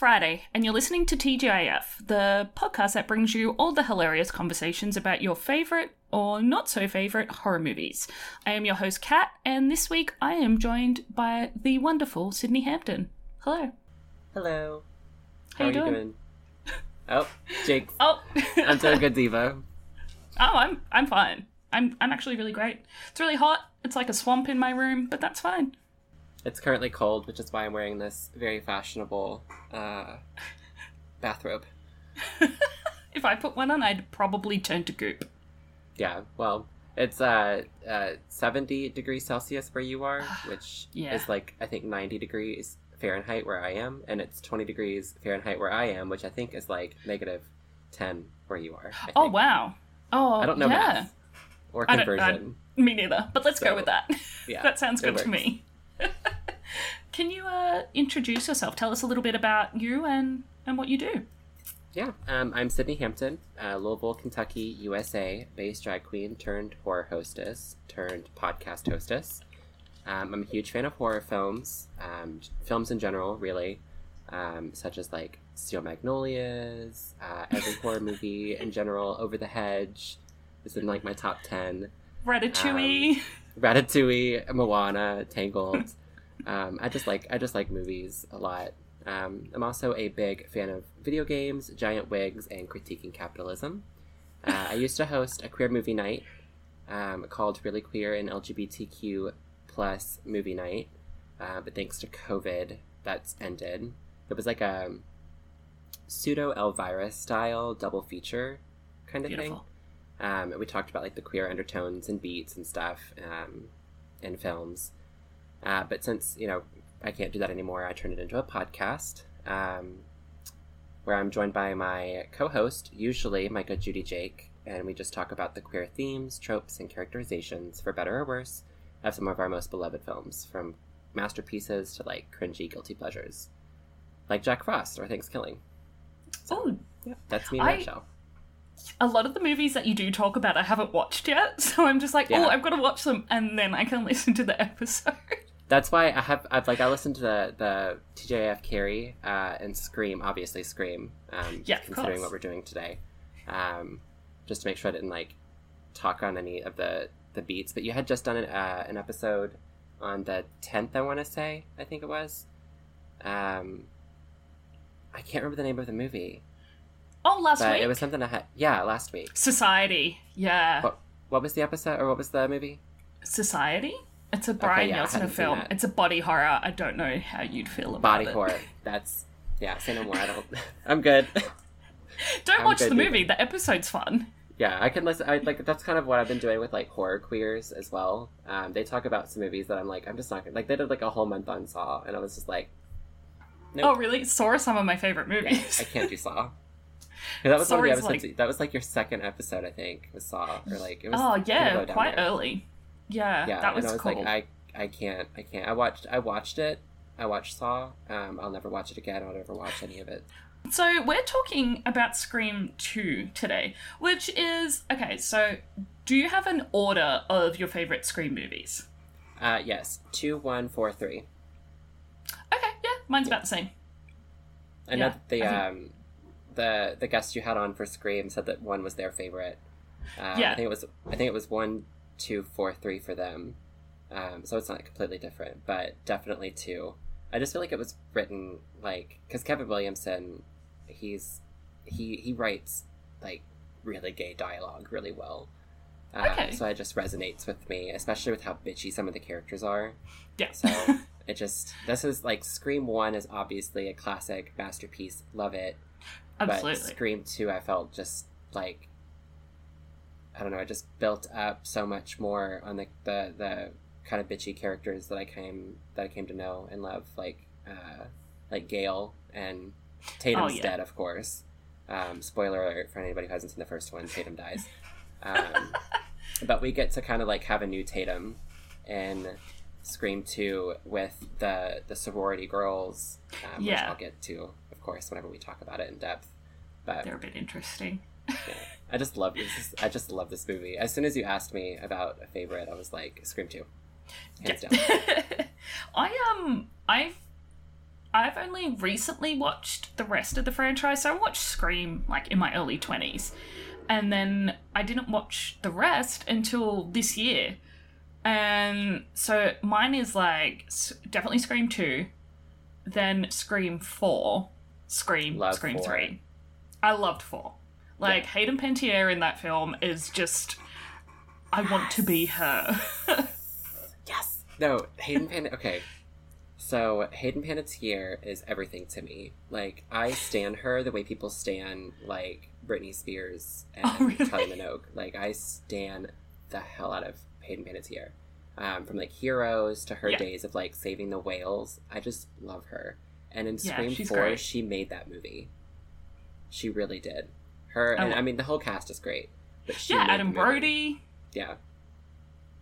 Friday, and you're listening to TGIF, the podcast that brings you all the hilarious conversations about your favourite or not so favourite horror movies. I am your host, Kat, and this week I am joined by the wonderful Sydney Hampton. Hello. Hello. How, are you doing? Oh, Jake. Oh, I'm doing good, Diva. oh, I'm I'm fine. I'm I'm actually really great. It's really hot. It's like a swamp in my room, but that's fine. It's currently cold, which is why I'm wearing this very fashionable uh, bathrobe. If I put one on, I'd probably turn to goop. Yeah, well, it's uh, uh 70 degrees Celsius where you are, which Yeah. is like I think 90 degrees Fahrenheit where I am, and it's 20 degrees Fahrenheit where I am, which I think is like negative 10 where you are. I Oh wow. Oh, I don't know yeah. math or I don't- I- conversion. Me neither. But let's go with that. yeah, that sounds good to me. Can you uh, introduce yourself? Tell us a little bit about you and and what you do. Yeah, um, I'm Sydney Hampton, uh, Louisville, Kentucky, USA, based drag queen turned horror hostess turned podcast hostess. Um, I'm a huge fan of horror films, um, films in general, really, um, such as like Steel Magnolias, uh, every horror movie in general, Over the Hedge is in like my top ten. Ratatouille. Ratatouille, Moana, Tangled. um, I just like I just like movies a lot. Um, I'm also a big fan of video games, giant wigs, and critiquing capitalism. Uh, I used to host a queer movie night um, called Really Queer and LGBTQ plus movie night, uh, but thanks to COVID, that's ended. It was like a pseudo Elvira style double feature kind of thing. Um, we talked about like the queer undertones and beats and stuff um, in films. Uh, but since you know I can't do that anymore, I turned it into a podcast um, where I'm joined by my co-host, usually my good Judy Jake, and we just talk about the queer themes, tropes, and characterizations, for better or worse, of some of our most beloved films, from masterpieces to like cringy guilty pleasures, like Jack Frost or *Thanks Thanksgiving. Oh, That's me in a I- nutshell. A lot of the movies that you do talk about, I haven't watched yet, so I'm just like, Yeah. oh, I've got to watch them, and then I can listen to the episode. That's why I have I've like I listened to the the TJF Carrie uh, and Scream, obviously Scream. Um, Yeah, considering what we're doing today, um, just to make sure I didn't like talk on any of the the beats. But you had just done an uh, an episode on the tenth, I want to say, I think it was. Um, I can't remember the name of the movie, Oh, last but week. it was something I had. Yeah, last week. Society. Yeah. What what was the episode or what was the movie? Society. It's a Brian yeah, Yeltsin hadn't seen film. It's a body horror. I don't know how you'd feel about Body it. horror. That's yeah. Say no more. I don't. I'm good. Don't I'm watch good the movie. it. The episode's fun. Yeah, I can listen. I like that's kind of what I've been doing with like horror queers as well. Um, they talk about some movies that I'm like, I'm just not gonna like. They did like a whole month on Saw, and I was just like, Nope. Oh, really? Saw are some of my favorite yeah, movies. I can't do Saw. 'Cause that was one of the episodes. like- That was like your second episode, I think, was Saw, or like it was. oh, yeah, quite there. early. Yeah, Yeah, that was, and I was cool. like, I, I can't, I can't. I watched, I watched it. I watched Saw. Um, I'll never watch it again. I'll never watch any of it. So we're talking about Scream 2 today, which is okay, so do you have an order of your favorite Scream movies? Uh, yes, two, one, four, three. Okay, yeah, mine's about the same. I know Yeah, that the um, the the guest you had on for Scream said that one was their favorite. Uh, Yeah. I think it was. I think it was one, two, four, three for them. Um, so it's not completely different, but definitely two. I just feel like it was written like because Kevin Williamson, he's he he writes like really gay dialogue really well. Uh, Okay. So it just resonates with me, especially with how bitchy some of the characters are. Yeah. So it just this is like Scream One is obviously a classic masterpiece. Love it. But Scream Two, I felt just like I don't know. I just built up so much more on the the, the kind of bitchy characters that I came that I came to know and love, like uh, like Gail and Tatum's Oh, yeah. dead, of course. Um, spoiler alert for anybody who hasn't seen the first one: Tatum dies. Um, but we get to kind of like have a new Tatum in Scream Two with the the sorority girls, um, which I'll get to, course, whenever we talk about it in depth. But They're a bit interesting. yeah, I just love this. I just love this movie. As soon as you asked me about a favorite, I was like Scream Two, hands down. I um I've I've only recently watched the rest of the franchise. So I watched Scream like in my early 20s. And then I didn't watch the rest until this year. And so mine is like definitely Scream 2, then Scream 4, Scream, Love Scream four. 3. I loved 4. Like Hayden Panettiere in that film is just I want to be her. Yes. No, Hayden Pan. Okay. So Hayden Panettiere is everything to me. Like I stan her the way people stan like Britney Spears and Oh, really? Kylie Minogue. Like I stan the hell out of Hayden Panettiere. Um, from like Heroes to her Yeah. days of like saving the whales. I just love her. And in Yeah, Scream Four, great. she made that movie. She really did. Her and lo- I mean the whole cast is great. But she yeah, Adam. Brody. Yeah.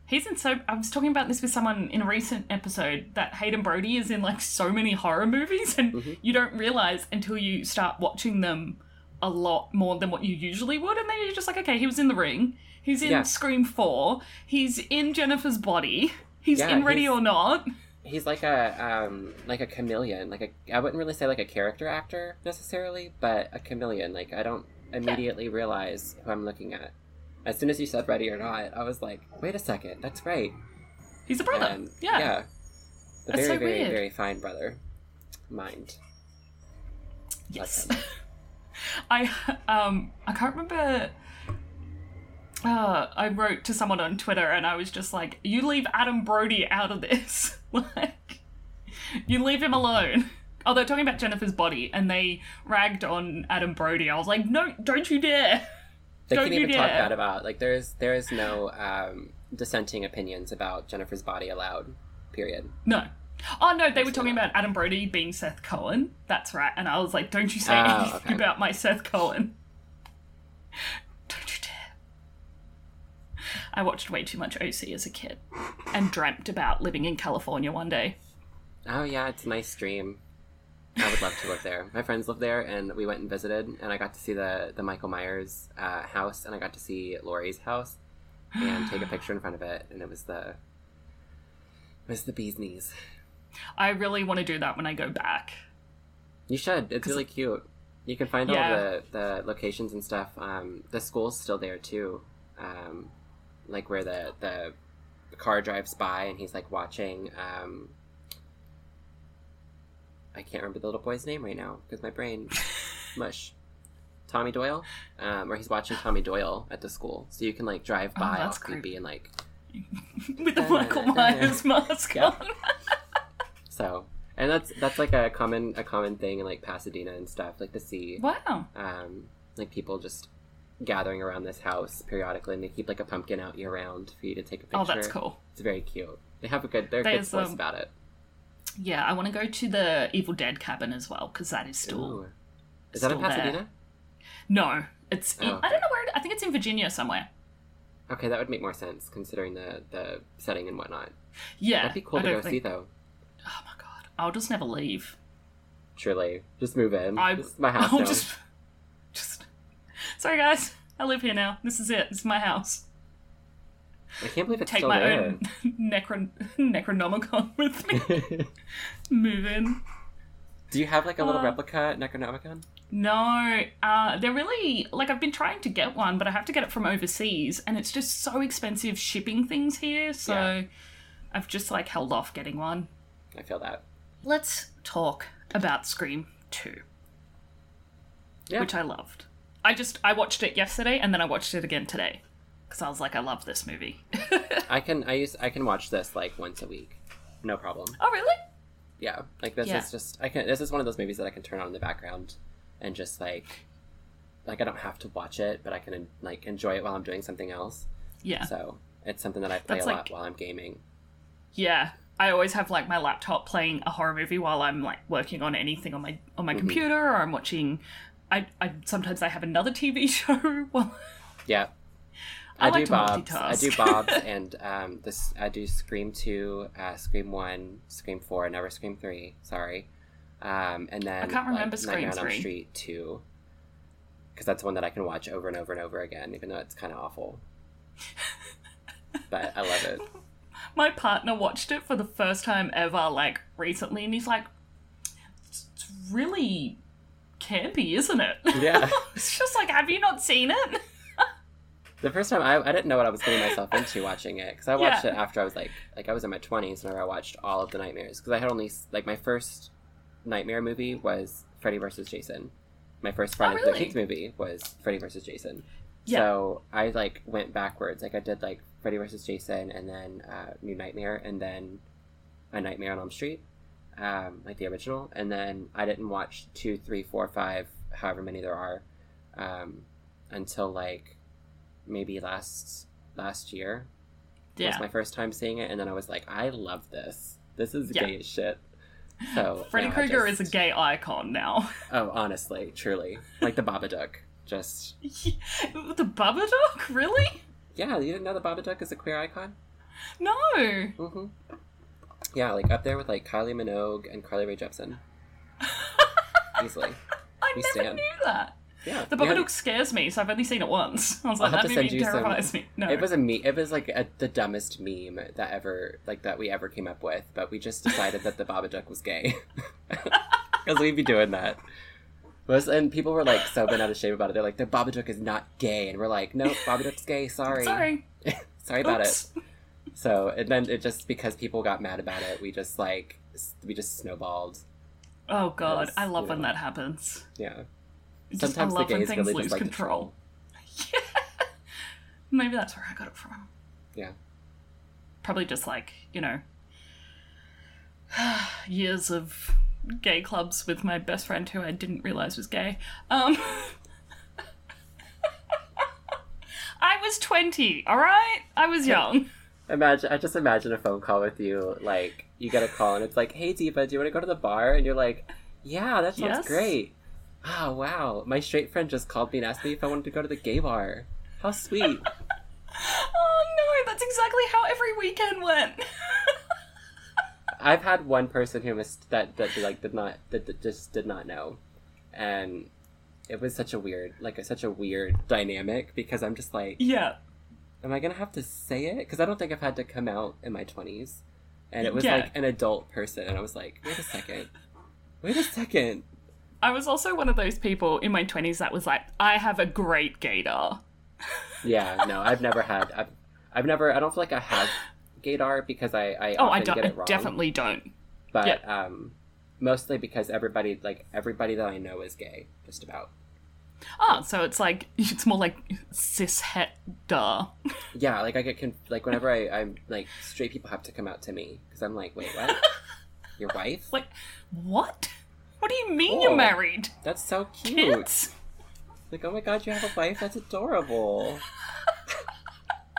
He's in so. I was talking about this with someone in a recent episode that Hayden Brody is in like so many horror movies, and Mhm. you don't realize until you start watching them a lot more than what you usually would, and then you're just like, okay, he was in The Ring, he's in Yeah. Scream Four, he's in Jennifer's Body, he's Yeah, in Ready he's- or Not. He's like a um like a chameleon. Like a I wouldn't really say like a character actor necessarily, but a chameleon. Like I don't immediately realize who I'm looking at. As soon as you said ready or not, I was like, wait a second, that's right. He's a brother. And, yeah. yeah. That's very, so very, weird. very fine brother. Mind. Yes. I um I can't remember uh, I wrote to someone on Twitter and I was just like, you leave Adam Brody out of this. like you leave him alone. Oh, they're talking about Jennifer's body and they ragged on Adam Brody. I was like, no, don't you dare. They Don't can even talk bad about like there's there is no um dissenting opinions about Jennifer's body allowed. Period. No. Oh no, they were talking about Adam Brody being Seth Cohen. That's right. And I was like, don't you say Oh, anything okay. about my Seth Cohen. Don't you dare. I watched way too much OC as a kid and dreamt about living in California one day. Oh yeah, it's a nice dream. I would love to live there. My friends live there, and we went and visited, and I got to see the the Michael Myers uh, house, and I got to see Laurie's house, and take a picture in front of it, and it was the it was the bee's knees. I really want to do that when I go back. You should. It's really cute. You can find all the the locations and stuff. Um, the school's still there too, um, like where the the car drives by, and he's like watching. Um, I can't remember the little boy's name right now because my brain mush. Tommy Doyle, um, or he's watching Tommy Doyle at the school, so you can like drive Oh, by that's all creepy creepy. and like With the Michael Myers mask on. so. And that's that's like a common a common thing in like Pasadena and stuff, like to see Wow. um, like people just gathering around this house periodically, and they keep like a pumpkin out year round for you to take a picture. Oh, that's cool. It's very cute. They have a good. They're There's, good um, about it. Yeah, I want to go to the Evil Dead cabin as well because that is still Ooh. Is that in still there. Pasadena? no. It's in, Oh, I don't know where. It, I think it's in Virginia somewhere. Okay, that would make more sense considering the the setting and whatnot. Yeah, That'd be cool I to go see though. Oh my god, I'll just never leave. Surely, just move in. I, my house I'll just. Sorry guys, I live here now. This is it. This is my house. I can't believe it's Take still my there. own necron- Necronomicon with me. Move in. Do you have like a little Uh, replica Necronomicon? No, uh, they're really like I've been trying to get one, but I have to get it from overseas, and it's just so expensive shipping things here. So Yeah. I've just like held off getting one. I feel that. Let's talk about Scream Two, Yeah. which I loved. I just I watched it yesterday, and then I watched it again today because I was like, I love this movie. I can I use I can watch this like once a week, no problem. oh really? Yeah, like this Yeah. is just I can. This is one of those movies that I can turn on in the background and just like, like I don't have to watch it, but I can like enjoy it while I'm doing something else. Yeah, So it's something that I play That's a lot like- while I'm gaming. yeah. I always have like my laptop playing a horror movie while I'm like working on anything on my on my Mhm. computer, or I'm watching. I, I sometimes I have another TV show while Yeah. I I, like do to Bob's. I do Bob's, and um, this I do Scream two, uh, Scream one, Scream four, never Scream three. Sorry, um, and then I can't remember like, Scream Nightmare on Elm 3. Street two, because that's one that I can watch over and over and over again, even though it's kind of awful. but I love it. my partner watched it for the first time ever, like recently, and he's like, "It's really campy, isn't it? Yeah. it's just like, have you not seen it? The first time I, I didn't know what I was getting myself into watching it because I watched Yeah. it after I was like like I was in my twenties whenever I watched all of the nightmares because I had only like my first nightmare movie was Freddy vs Jason. My first Friday the Oh, really? Thirteenth movie was Freddy vs Jason. Yeah. So I like went backwards. Like I did like Freddy vs Jason and then uh, New Nightmare and then A Nightmare on Elm Street, um, like the original. And then I didn't watch two, three, four, five, however many there are, um, until like maybe last last year Yeah. was my first time seeing it, and then I was like, I love this. This is Yeah. gay as shit. So Freddy Krueger just- is a gay icon now. Oh, honestly, truly, like the Babadook. Just the Babadook? Really? yeah, you didn't know the Babadook is a queer icon? No. hmm Yeah, like up there with like Kylie Minogue and Carly Rae Jepsen, easily. I We never stand. knew that. Yeah, The Babadook scares me, so I've only seen it once. I was I'll like, have that to movie send you some- terrifies me. No. It was a me. It was like a, the dumbest meme that ever like that we ever came up with. But we just decided that the Babadook was gay because we'd be doing that. Was and people were like so bent out of shape about it. They're like, the Babadook is not gay, and we're like, no, Babadook's gay. Sorry, Sorry. sorry about it. So and then it just because people got mad about it, we just like we just snowballed. Oh god, I love you when know. that happens. Yeah, Just, sometimes I the love when gays things really lose like control. yeah. Maybe that's where I got it from. Yeah. Probably just like, you know, years of gay clubs with my best friend who I didn't realize was gay. Um I was 20, all right? I was young. Imagine, I just imagine a phone call with you. Like, you get a call and it's like, "Hey, Diva, do you want to go to the bar?" And you're like, "Yeah, that sounds Yes. great." Oh wow, my straight friend just called me and asked me if I wanted to go to the gay bar. How sweet! Oh no, that's exactly how every weekend went. I've had one person who missed that that like did not that, that just did not know, and it was such a weird like a, such a weird dynamic because I'm just like, yeah. Am I gonna have to say it? Because I don't think I've had to come out in my twenties, and it was Yeah. like an adult person, and I was like, wait a second, wait a second. I was also one of those people in my 20s that was like, I have a great gaydar. Yeah, no, I've never had. I've, I've never. I don't feel like I have gaydar because I. I Oh, I, don't, get I it wrong. definitely don't. But um, mostly because everybody, like everybody that I know, is gay. Just about. Ah, so it's like, it's more like cis het duh. Yeah, like I get conf- like whenever I, I'm like straight people have to come out to me because I'm like, wait, what? Your wife? Like, what? What do you mean Cool. you're married? That's so cute. Kids? Like, oh my god, you have a wife? That's adorable.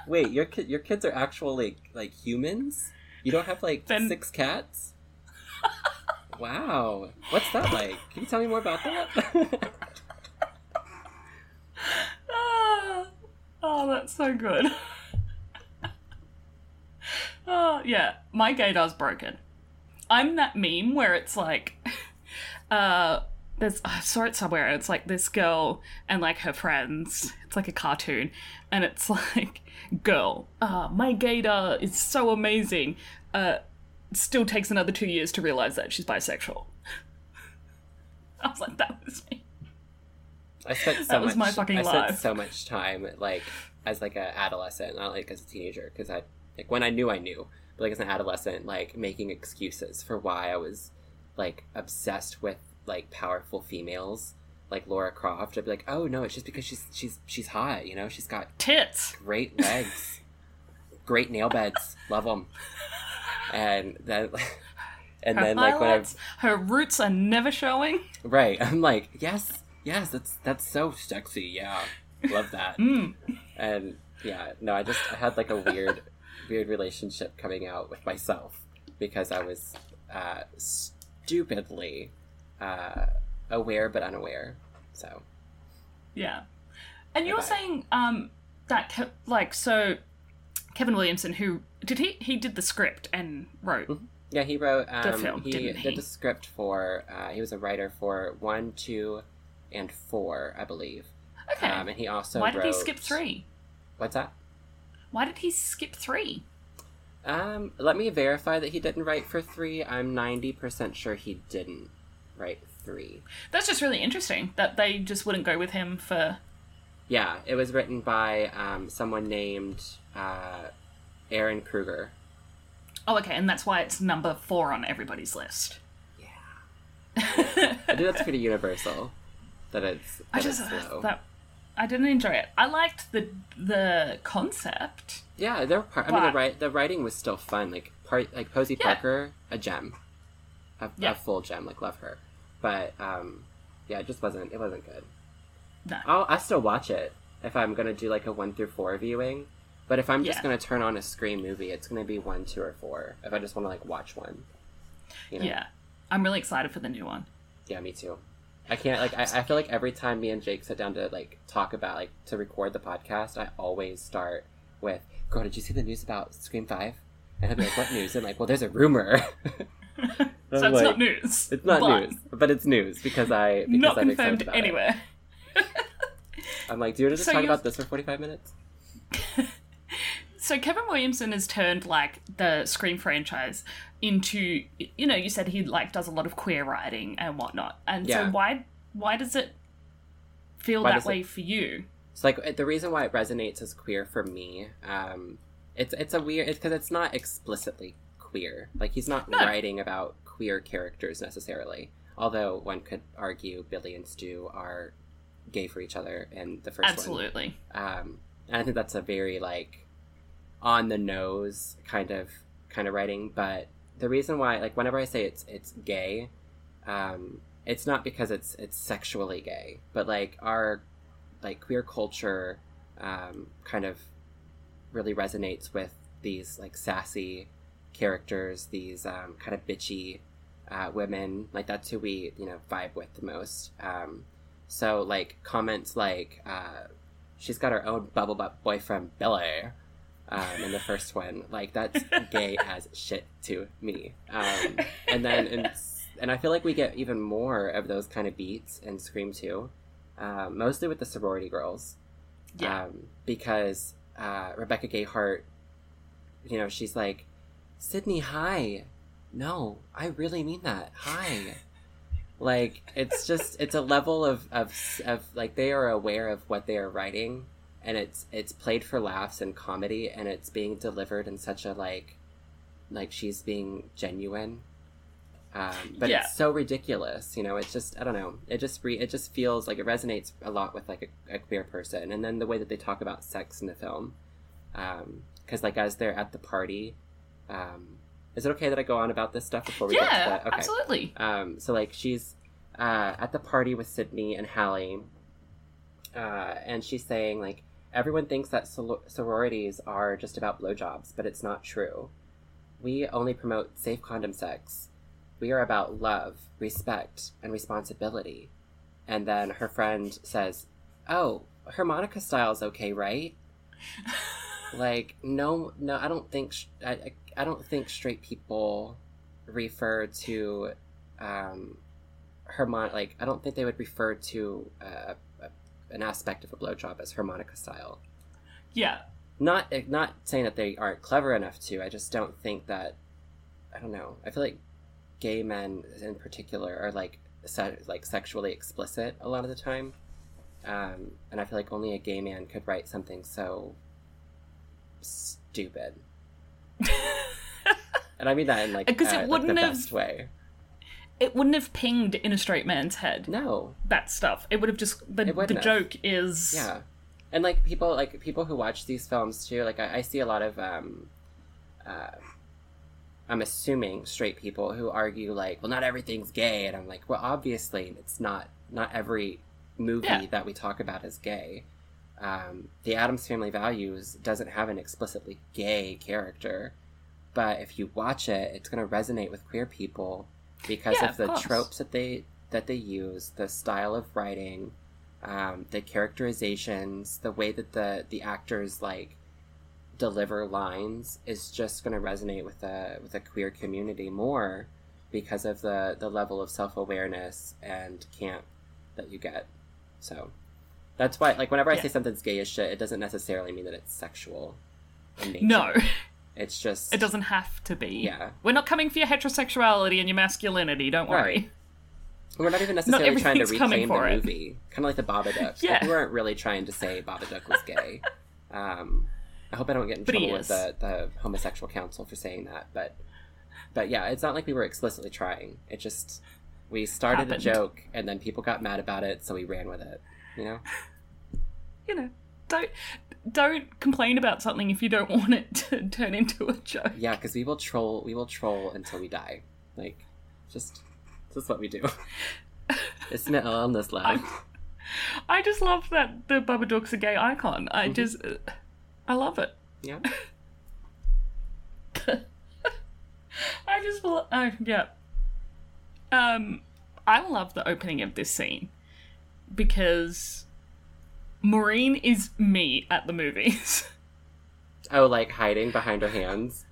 Wait, your kid, your kids are actual like like humans? You don't have like Then- six cats? Wow, what's that like? Can you tell me more about that? Ah, oh, that's so good. oh, yeah, my gaydar's broken. I'm that meme where it's like, uh, there's I saw it somewhere. It's like this girl and like her friends. It's like a cartoon, and it's like, girl, uh, my gaydar is so amazing. Uh, still takes another two years to realize that she's bisexual. I was like, that was me. I spent so That was much. my fucking I spent so much time like as like an adolescent, not like as a teenager, because I like when I knew I knew, but like as an adolescent, like making excuses for why I was like obsessed with like powerful females like Laura Croft. I'd be like, oh no, it's just because she's she's she's hot, you know, she's got Tits. great legs, great nail beds, love them, and then. And Her then, like when I highlights, her roots are never showing. right, I'm like, yes, yes, that's that's so sexy, yeah, love that. Mm. and yeah no i just i had like a weird weird relationship coming out with myself because i was uh stupidly uh aware but unaware so Yeah. And you were saying um that Ke- like so Kevin Williamson who did he he did the script and wrote. yeah he wrote um film, he didn't he? did the script for uh he was a writer for one two and four i believe Okay. um and he also Why did he skip 3? what's that Why did he skip 3? um let me verify that he didn't write for three i'm 90% sure he didn't write three. That's just really interesting that they just wouldn't go with him for. Yeah, it was written by um, someone named uh, Ehren Kruger. Oh, okay, and that's why it's number four on everybody's list. Yeah, I think that's pretty universal. That it's that I just it's slow. that I didn't enjoy it. I liked the the concept. Yeah, there were part. I mean, the But- write the writing was still fun. Like part, like Posey Yeah. Parker, a gem, a, Yeah. a full gem. Like love her, but um, yeah, it just wasn't. It wasn't good. No. I'll I still watch it if I'm gonna do like a one through four viewing. But if I'm just Yeah. gonna turn on a Scream movie, it's gonna be one, two, or four. If I just want to like watch one. You know? Yeah, I'm really excited for the new one. Yeah, me too. I can't like I, I feel like every time me and Jake sit down to like talk about like to record the podcast, I always start with, "Girl, did you see the news about Scream 5? And he'll be like, "What news?" And I'm like, "Well, there's a rumor." so it's like, not news. It's not but news, but it's news because I because Not I'm confirmed about it. anywhere. I'm like, do you want to just So talk you're- about this for 45 minutes? So Kevin Williamson has turned like the Scream franchise into you know you said he like does a lot of queer writing and whatnot, and so why why does it feel Why that does it- way for you? It's like the reason why it resonates as queer for me, um, it's it's a weird it's because it's not explicitly queer. Like he's not No. writing about queer characters necessarily. Although one could argue Billy and Stu are gay for each other in the first one. Absolutely. Um, and I think that's a very like on the nose kind of kind of writing. But the reason why, like, whenever I say it's it's gay, um, it's not because it's it's sexually gay, but like our like queer culture um, kind of really resonates with these like sassy characters, these um, kind of bitchy uh, women. Like that's who we you know vibe with the most. Um, so like comments like uh, she's got her own bubble butt boyfriend Billy um, in the first one. Like that's gay as shit to me. Um, and then and, and I feel like we get even more of those kind of beats in Scream 2, uh, mostly with the sorority girls. Yeah. Um, because uh, Rebecca Gayheart, you know, she's like, Sidney, hi. No, I really mean that. Hi. like it's just it's a level of, of of like they are aware of what they are writing and it's it's played for laughs and comedy and it's being delivered in such a like like she's being genuine um, but Yeah. it's so ridiculous you know it's just i don't know it just re- it just feels like it resonates a lot with like a, a queer person and then the way that they talk about sex in the film because like as they're at the party um, is it okay that i go on about this stuff before we get to yeah, that okay absolutely. um, so like she's uh, at the party with Sidney and Hallie, uh, and she's saying like everyone thinks that sor- sororities are just about blowjobs, but it's not true. We only promote safe condom sex. We are about love, respect, and responsibility. And then her friend says, "Oh, harmonica style's okay, right?" like no, no, I don't think sh- I, I, don't think straight people refer to um, harmon like I don't think they would refer to uh, an aspect of a blowjob as harmonica style. Yeah. Not eh, not saying that they aren't clever enough to. I just don't think that. I don't know. I feel like gay men in particular are like se- like sexually explicit a lot of the time, um, and I feel like only a gay man could write something so stupid. And I mean that in like, Because it uh, like the wouldn't have- best way. It wouldn't have pinged in a straight man's head. No, That stuff. It would have just the, It the have. joke is Yeah, and like people like people who watch these films too. Like I, I see a lot of um, uh, I'm assuming straight people who argue like, well, not everything's gay, and I'm like, well, obviously it's not. Not every movie Yeah. that we talk about is gay. Um, the Addams Family Values doesn't have an explicitly gay character, but if you watch it, it's going to resonate with queer people because Yeah, of of the course. tropes that they that they use, the style of writing, um, the characterizations, the way that the the actors like deliver lines is just going to resonate with the with the queer community more because of the the level of self awareness and camp that you get. So that's why, like, whenever I Yeah. say something's gay as shit, it doesn't necessarily mean that it's sexual. No, it's just it doesn't have to be. Yeah. We're not coming for your heterosexuality and your masculinity, don't worry. Right. We're not even necessarily trying to reclaim the it. movie. Kind of like the Babadook. Yeah. Like, we weren't really trying to say Babadook was gay. um, I hope I don't get in But trouble with the, the homosexual council for saying that. But but yeah, it's not like we were explicitly trying. It just we started Happened. a joke and then people got mad about it, so we ran with it. You know? You know, don't don't complain about something if you don't want it to turn into a joke. Yeah, because we will troll. We will troll until we die. Like, just this is what we do. it's an illness, lab. I'm- I just love that the Babadook's a gay icon. I Mm-hmm. just, I love it. Yeah. I just, uh, yeah. Um, I love the opening of this scene because Maureen is me at the movies. Oh, like hiding behind her hands.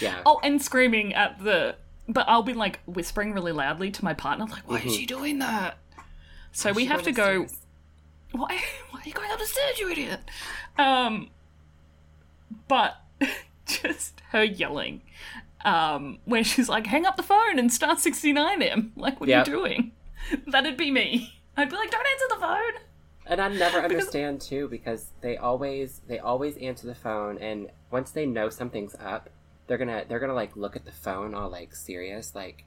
Yeah. oh, and screaming at the, but I'll be like whispering really loudly to my partner, like, "Why is Mhm. she doing that?" So we have to go. upstairs. why why are you going up the stairs, you idiot? Um but just her yelling. Um, where she's like, hang up the phone and start 69 him. Like, what Yep. are you doing? That'd be me. I'd be like, don't answer the phone. And I never understand too because they always they always answer the phone, and once they know something's up, they're gonna they're gonna like look at the phone all like serious, like.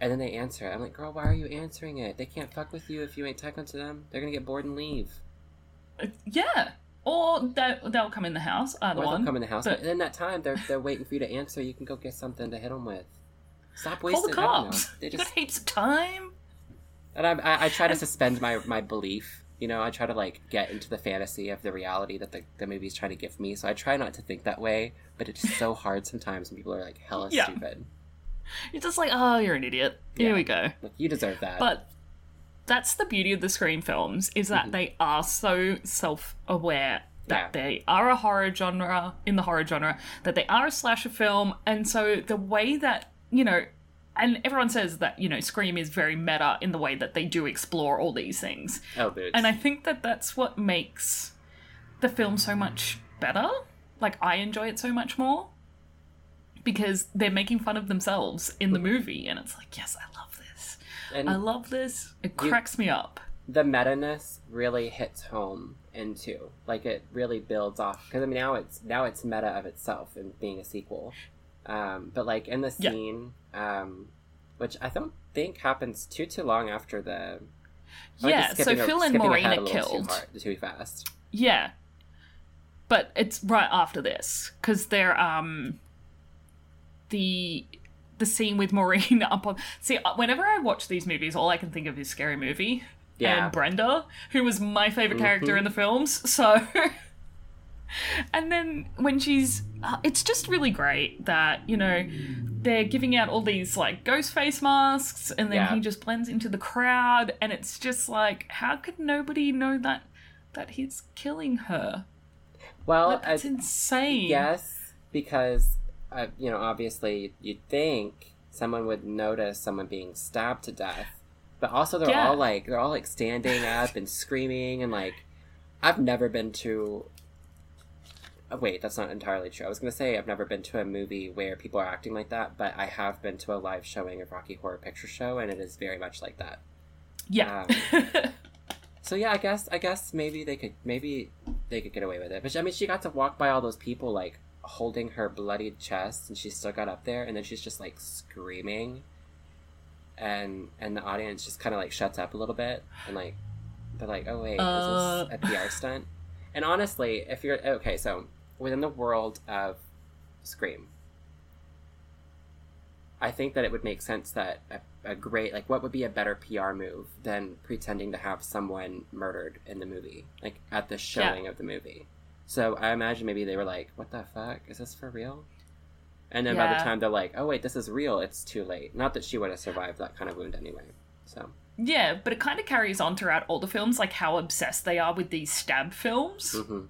And then they answer. it. I'm like, girl, why are you answering it? They can't fuck with you if you ain't talking to them. They're gonna get bored and leave. Uh, Yeah. Or they'll, they'll come in the house, either Or they'll one. come in the house, but- but in that time, they're they're waiting for you to answer. You can go get something to hit them with. Stop Call wasting. the know. cops. They You just got heaps of time. And I, I, I try to suspend my, my belief. You know, I try to like get into the fantasy of the reality that the, the movie's trying to give me. So I try not to think that way, but it's so hard sometimes when people are like hella Yeah. stupid. You're just like, oh, you're an idiot. Here Yeah. we go. You deserve that. But that's the beauty of the Scream films is that Mm-hmm. they are so self-aware that Yeah. they are a horror genre in the horror genre, that they are a slasher film, and so the way that you know, and everyone says that you know, Scream is very meta in the way that they do explore all these things, oh, and I think that that's what makes the film so much better. Like I enjoy it so much more because they're making fun of themselves in the movie, and it's like, yes, I love this. and I love this. It You- cracks me up. the meta-ness really hits home into like it really builds off because I mean now it's now it's meta of itself and being a sequel. Um, but like in the Yeah. Um, which I don't think happens too too long after the I might be Yeah, so a- Phil and Maureen are killed. Too, hard, too fast. Yeah. But it's right after this because they're um the the scene with Maureen up on see uh, whenever I watch these movies all I can think of is Scary Movie Yeah. and Brenda who was my favorite character Mhm. in the films so and then when she's uh, it's just really great that you know they're giving out all these like ghost face masks and then Yeah. he just blends into the crowd and it's just like how could nobody know that that he's killing her Well, like, that's I- insane yes, because uh, you know obviously you'd think someone would notice someone being stabbed to death, but also they're Yeah. all like they're all like standing up and screaming and like I've never been to. Oh, wait, that's not entirely true. I was gonna say I've never been to a movie where people are acting like that, but I have been to a live showing of Rocky Horror Picture Show, and it is very much like that. yeah So yeah, I guess I guess maybe they could maybe they could get away with it. But she- I mean, she got to walk by all those people like holding her bloodied chest, and she still got up there, and then she's just like screaming, and and the audience just kind of like shuts up a little bit, and like they're like, oh wait, Uh. is this a PR stunt? And honestly, if you're okay, so within the world of Scream, I think that it would make sense that a, a great like what would be a better PR move than pretending to have someone murdered in the movie, like at the showing of the movie. So I imagine maybe they were like, "What the fuck is this for real?" And then by the time they're like, "Oh wait, this is real," it's too late. Not that she would have survived that kind of wound anyway. So yeah but it kind of carries on throughout all the films like how obsessed they are with these stab films mhm.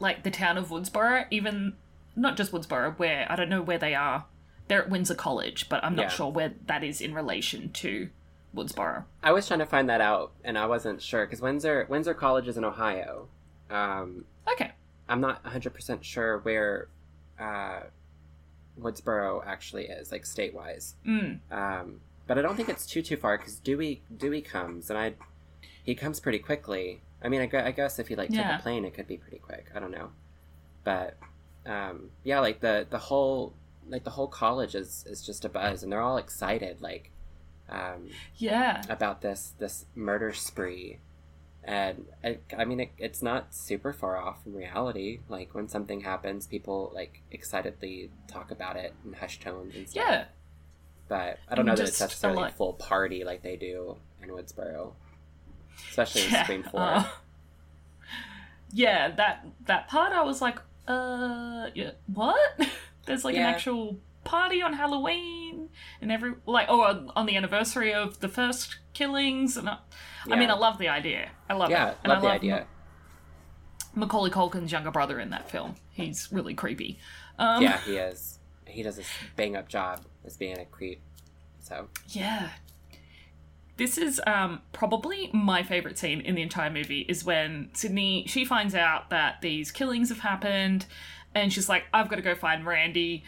Like the town of woodsboro even not just woodsboro where i don't know where they are they're at windsor college but i'm not Yeah. sure where that is in relation to woodsboro I was trying to find that out, and I wasn't sure because Windsor Windsor College is in Ohio. Um, okay I'm not 100% sure where uh, Woodsboro actually is, like state wise. mm. Um, but I don't think it's too too far because Dewey Dewey comes and I he comes pretty quickly. I mean, I, gu- I guess if you like take Yeah. a plane, it could be pretty quick. I don't know, but um, yeah, like the the whole like the whole college is is just a buzz, and they're all excited like um, Yeah. about this this murder spree. And I, I mean, it, it's not super far off from reality. Like when something happens, people like excitedly talk about it in hushed tones and stuff Yeah. but I don't And know that it's necessarily a full party like they do in Woodsboro, especially in Yeah. Scream Four. uh, yeah, that that part I was like, uh, yeah, what? There's like an actual party on Halloween and every like oh on, on the anniversary of the first killings and I, I mean I love the idea. I love yeah, it. And love I the love idea. Ma- Macaulay Culkin's younger brother in that film. He's really creepy. Um, yeah, he is. He does this bang up job as being a creep. So Yeah. This is um, probably my favorite scene in the entire movie is when Sidney she finds out that these killings have happened and she's like I've got to go find Randy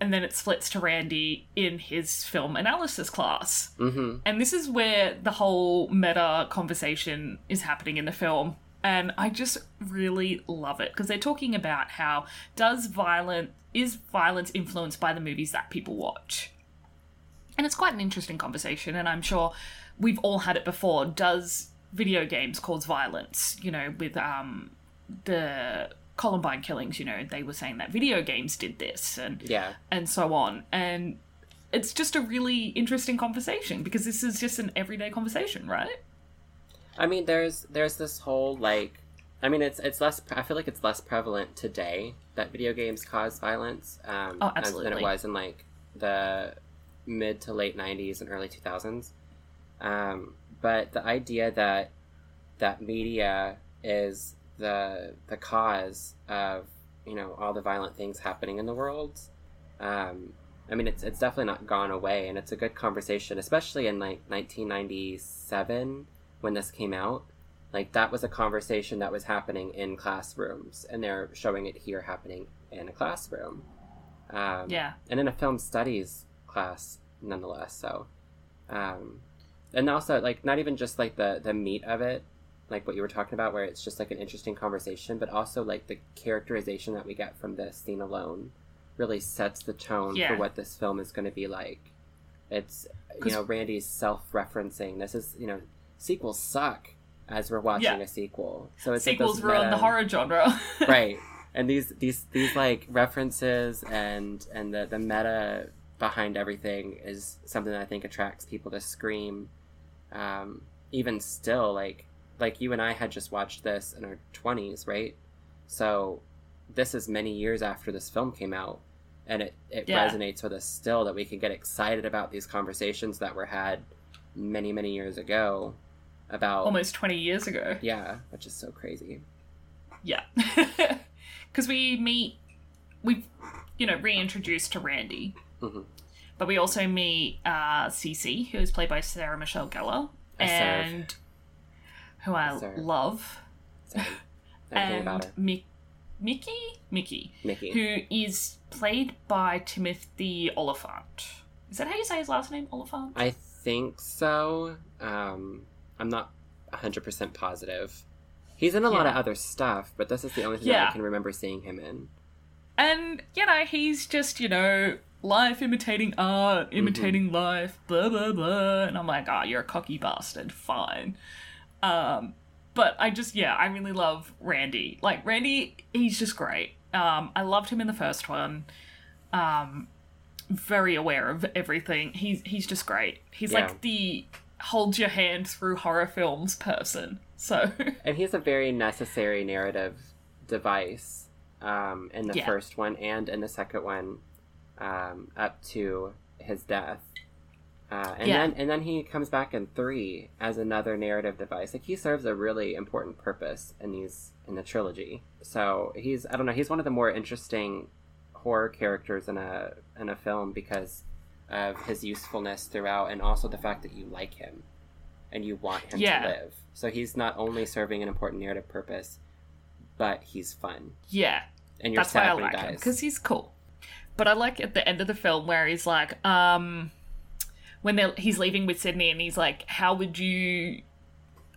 and then it splits to Randy in his film analysis class. hmm And this is where the whole meta conversation is happening in the film. And I just really love it because they're talking about how does violence is violence influenced by the movies that people watch? And it's quite an interesting conversation, and I'm sure we've all had it before. Does video games cause violence? You know, with um the Columbine killings, you know, they were saying that video games did this and yeah, and so on. And it's just a really interesting conversation because this is just an everyday conversation, right? I mean, there's there's this whole like, I mean, it's it's less. I feel like it's less prevalent today that video games cause violence um, Oh, than it was in like the mid to late '90s and early 2000s. Um, but the idea that that media is the the cause of you know all the violent things happening in the world. Um, I mean, it's it's definitely not gone away, and it's a good conversation, especially in like 1997 when this came out. Like that was a conversation that was happening in classrooms, and they're showing it here happening in a classroom. Um, Yeah. and in a film studies class nonetheless so um and also like not even just like the the meat of it like what you were talking about where it's just like an interesting conversation but also like the characterization that we get from this scene alone really sets the tone Yeah. for what this film is going to be like it's you know randy's self-referencing this is you know sequels suck as we're watching Yeah. a sequel so it's Sequels this ruin the horror genre. right and these these these like references and and the the meta behind everything is something that i think attracts people to scream um even still like like you and i had just watched this in our 20s right so this is many years after this film came out and it it Yeah. resonates with us still that we can get excited about these conversations that were had many many years ago about Almost 20 years ago. yeah which is so crazy Yeah. Because we meet, we've, you know, reintroduced to Randy. Mhm. But we also meet uh, Cici, who is played by Sarah Michelle Gellar. I serve. and who I serve. love. about and Mi- Mickey? Mickey. Nikki. Who is played by Timothy Olyphant. Is that how you say his last name? Olyphant? I think so. Um, I'm not 100% positive. He's in a lot of other stuff, but this is the only thing that Yeah. I can remember seeing him in. And, you know, he's just, you know, life imitating art, imitating life, blah, blah, blah. And I'm like, ah, you're a cocky bastard. Fine. Um, but I just, yeah, I really love Randy. Like, Randy, he's just great. Um, I loved him in the first one. Um, very aware of everything. He's, he's just great. He's Yeah. like the hold your hand through horror films person. So, And he's a very necessary narrative device um, in the Yeah. first one and in the second one um, up to his death. Uh, and Yeah. then and then he comes back in three as another narrative device. Like he serves a really important purpose in these in the trilogy. So he's I don't know he's one of the more interesting horror characters in a in a film because of his usefulness throughout, and also the fact that you like him and you want him Yeah. to live. So he's not only serving an important narrative purpose, but he's fun, yeah. and you're That's why I sad like him because he's cool. But I like at the end of the film where he's like, um, when they're, he's leaving with Sidney and he's like, "How would you?"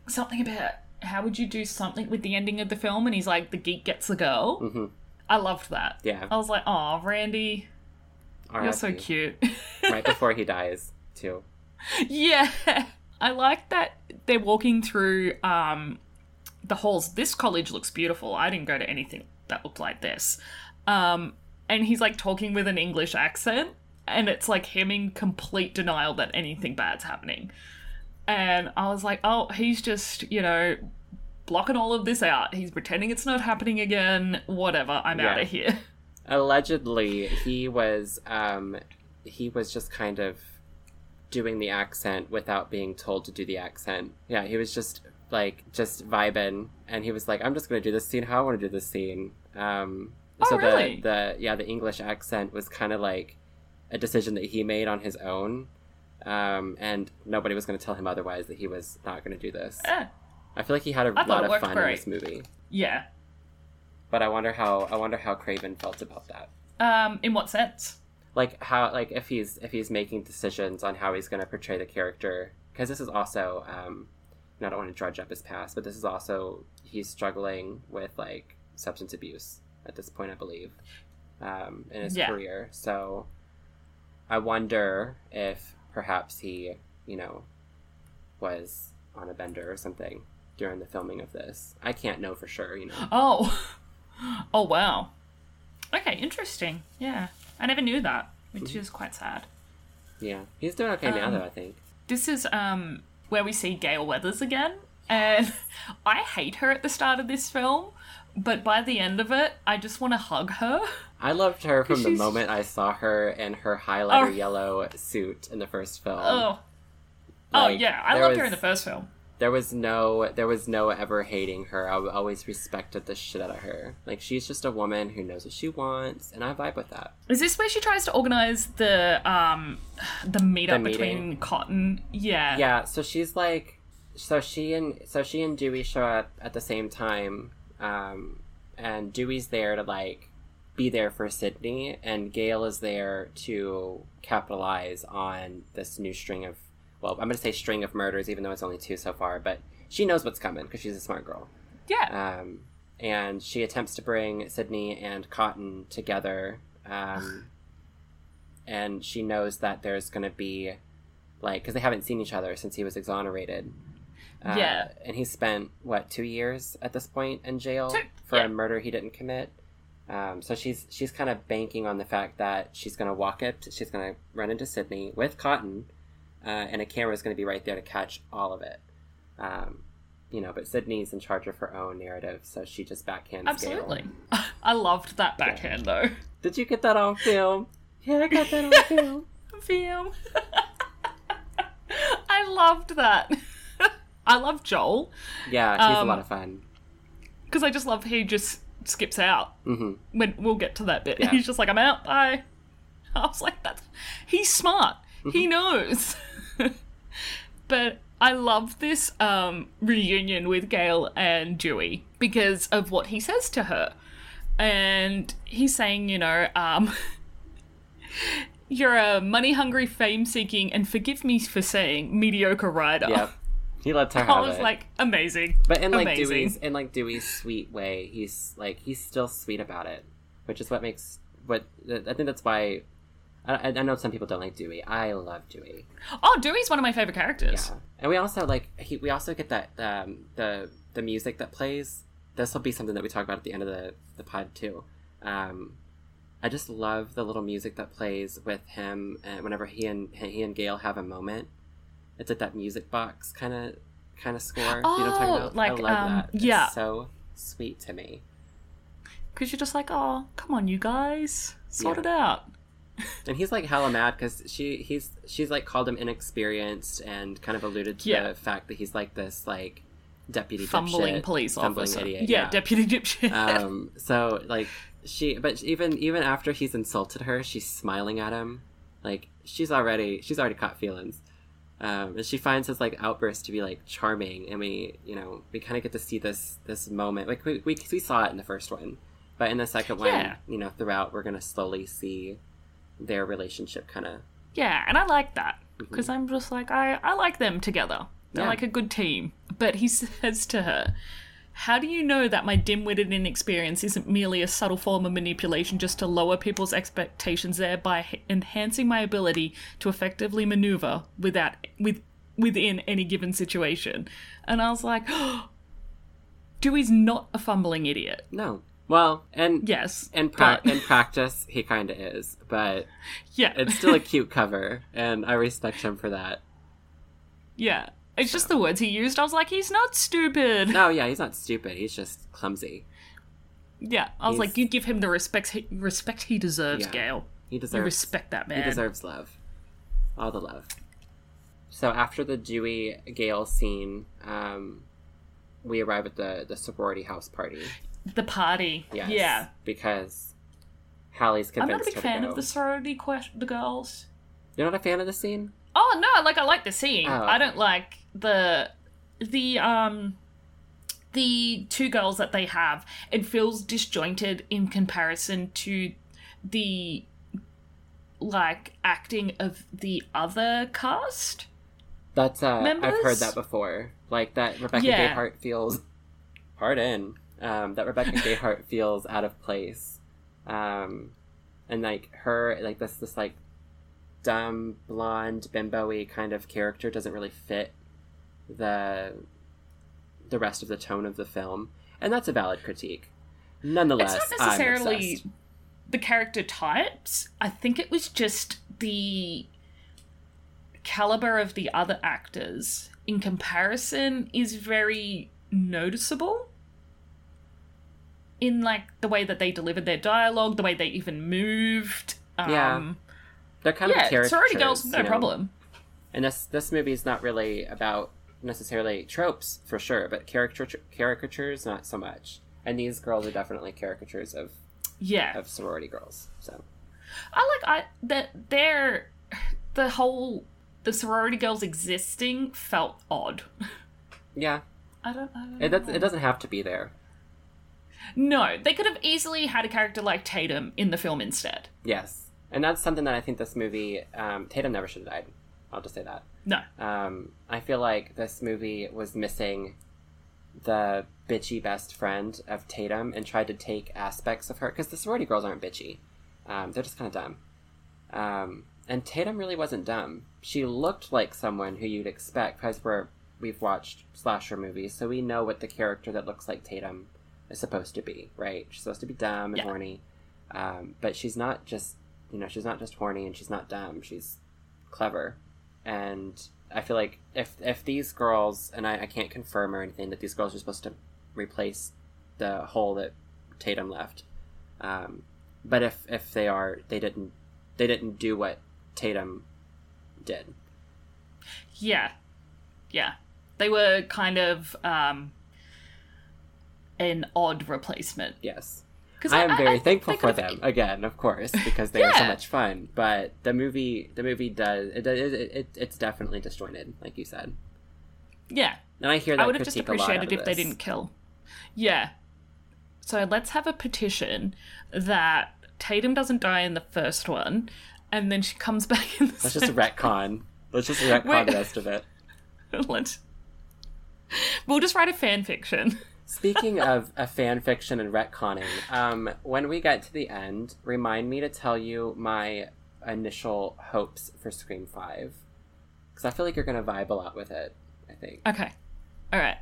Something about how would you do something with the ending of the film? And he's like, "The geek gets the girl." hmm I loved that. Yeah. I was like, "Oh, Randy, you're so R.I.P. cute." right before he dies, too. yeah, I like that they're walking through um, the halls. This college looks beautiful. I didn't go to anything that looked like this. Um, and he's like talking with an English accent, and it's like him in complete denial that anything bad's happening. And I was like, oh, he's just, you know, blocking all of this out. He's pretending it's not happening again. Whatever, I'm out of here. Allegedly, he was um, he was just kind of doing the accent without being told to do the accent. Yeah, he was just like just vibing, and he was like, "I'm just gonna do this scene how I want to do this scene." Um, Oh, so really? the the yeah the English accent was kind of like a decision that he made on his own, um, and nobody was going to tell him otherwise that he was not going to do this. Eh, I feel like he had a I lot of fun great. in this movie, yeah. but I wonder how I wonder how Craven felt about that. Um, in what sense? like how like if he's if he's making decisions on how he's going to portray the character because this is also um i don't want to drudge up his past but this is also he's struggling with like substance abuse at this point i believe um in his Yeah. career so i wonder if perhaps he you know was on a bender or something during the filming of this i can't know for sure you know Oh. Oh wow. Okay, interesting. Yeah. I never knew that, which is quite sad. yeah he's doing okay now Um, though i think This is um where we see Gale Weathers again, and I hate her at the start of this film, but by the end of it, I just want to hug her. I loved her from the she's- moment I saw her in her highlighter Oh. yellow suit in the first film. Oh. Oh Like, yeah, I there loved her was- in the first film. There was no, there was no ever hating her. I always respected the shit out of her. Like she's just a woman who knows what she wants, and I vibe with that. Is this where she tries to organize the um the meetup The between. Cotton? Yeah. Yeah, so she's like, so she and so she and Dewey show up at the same time, um, and Dewey's there to like be there for Sidney, and Gale is there to capitalize on this new string of, well, I'm gonna say string of murders, even though it's only two so far, but she knows what's coming because she's a smart girl. Yeah. Um, and she attempts to bring Sidney and Cotton together. Um, and she knows that there's going to be, like, because they haven't seen each other since he was exonerated. Uh, Yeah. And he spent, what, two years at this point in jail Two- for yeah. a murder he didn't commit. Um, so she's she's kind of banking on the fact that she's going to walk it. She's going to run into Sidney with Cotton, uh, and a camera is going to be right there to catch all of it. Um, you know, but Sidney's in charge of her own narrative, so she just backhands Gale. Absolutely. I loved that backhand though. Did you get that on film? Yeah, I got that on film. Film. I loved that. I love Joel Yeah, he's Um, a lot of fun. because I just love he just skips out. hmm When we'll get to that bit, Yeah. he's just like, "I'm out." Bye. I was like, "That's he's smart. He Mm-hmm. knows." but I love this um, reunion with Gale and Dewey because of what he says to her, and he's saying, you know, um, "You're a money-hungry, fame-seeking, and forgive me for saying mediocre writer." Yep. He lets her I have was it. like, amazing. but in like amazing. Dewey's in like Dewey's sweet way, he's like he's still sweet about it, which is what makes what I think that's why. I, I know some people don't like Dewey. I love Dewey. Oh, Dewey's one of my favorite characters. Yeah, and we also like he, we also get that um, the the music that plays. This will be something that we talk about at the end of the the pod too. Um, I just love the little music that plays with him, and whenever he and he and Gale have a moment, it's like that music box kind of kind of score. you know what I'm talking Oh, about? like, I love um, that. It's yeah. so sweet to me. Because you're just like, oh, come on, you guys, sort Yeah. it out. And he's like hella mad because she he's she's like called him inexperienced and kind of alluded to Yeah. the fact that he's like this like deputy Fumbling dipshit, police fumbling officer. idiot. yeah, deputy dipshit. um so like she but even even after he's insulted her she's smiling at him like she's already she's already caught feelings um and she finds his like outburst to be like charming and we you know we kind of get to see this this moment like we, we we saw it in the first one but in the second one Yeah. you know throughout we're gonna slowly see their relationship kind of yeah, and I like that. because I'm just like I I like them together. They're Yeah. like a good team. But he says to her, "How do you know that my dim-witted inexperience isn't merely a subtle form of manipulation just to lower people's expectations, thereby enhancing my ability to effectively maneuver without with within any given situation?" And I was like, "Dewey's not a fumbling idiot." No. Well, and Yes, in, pra- but- in practice, he kind of is, but yeah, it's still a cute cover, and I respect him for that. yeah. It's just the words he used. I was like, "He's not stupid." No, yeah, he's not stupid. He's just clumsy. Yeah, I was He's- like, you give him the respect he, respect he deserves, Yeah. Gale. He You deserves respect that man. he deserves love, all the love. So after the Dewey Gale scene, um, we arrive at the the sorority house party. the party. Yes, Yeah, because Hallie's convinced. I'm not a big fan of the sorority quest. The girls. You're not a fan of the scene? Oh no, like I like the scene. Oh, I don't like the the um the two girls that they have. It feels disjointed in comparison to the like acting of the other cast. That's uh, I've heard that before. Like that Rebecca Yeah. Gayheart feels pardon. Um, that Rebecca Gayheart feels out of place. Um, and like her like this this like dumb blonde bimbo-y kind of character doesn't really fit the the rest of the tone of the film. And that's a valid critique. Nonetheless, it's not I'm necessarily the character types. I think it was just the caliber of the other actors in comparison is very noticeable in like the way that they delivered their dialogue, the way they even moved. Um, Yeah. They're kind of yeah, caricatures. sorority girls, no you know? problem. And this this movie is not really about necessarily tropes for sure, but caricature caricatures not so much. And these girls are definitely caricatures of Yeah, of sorority girls. So I like I that their the whole the sorority girls existing felt odd. yeah, I don't. I don't it know. it doesn't have to be there. No, they could have easily had a character like Tatum in the film instead. Yes, and that's something that I think this movie um, Tatum never should have died. I'll just say that. No. Um, I feel like this movie was missing the bitchy best friend of Tatum and tried to take aspects of her because the sorority girls aren't bitchy. Um, they're just kind of dumb. Um, and Tatum really wasn't dumb. She looked like someone who you'd expect because we're we've watched slasher movies, so we know what the character that looks like Tatum is supposed to be. Right? She's supposed to be dumb and Yeah. horny, um, but she's not just you know she's not just horny and she's not dumb. She's clever and I feel like if if these girls and I, I can't confirm or anything that these girls are supposed to replace the hole that Tatum left, um, but if if they are, they didn't they didn't do what Tatum did. Yeah, yeah, they were kind of um, an odd replacement. Yes, I am very thankful for them again, of course, because they are so much fun. But the movie the movie does it, it, it it's definitely disjointed, like you said, Yeah, and I hear that I would have just critique a lot out appreciated if they didn't kill. Yeah. So let's have a petition that Tatum doesn't die in the first one, and then she comes back in the Let's just second. retcon. Let's just retcon Wait. the rest of it. Let's. We'll just write a fan fiction. Speaking of a fan fiction and retconning, um, when we get to the end, remind me to tell you my initial hopes for Scream Five, because I feel like you're gonna vibe a lot with it. I think. Okay. All right.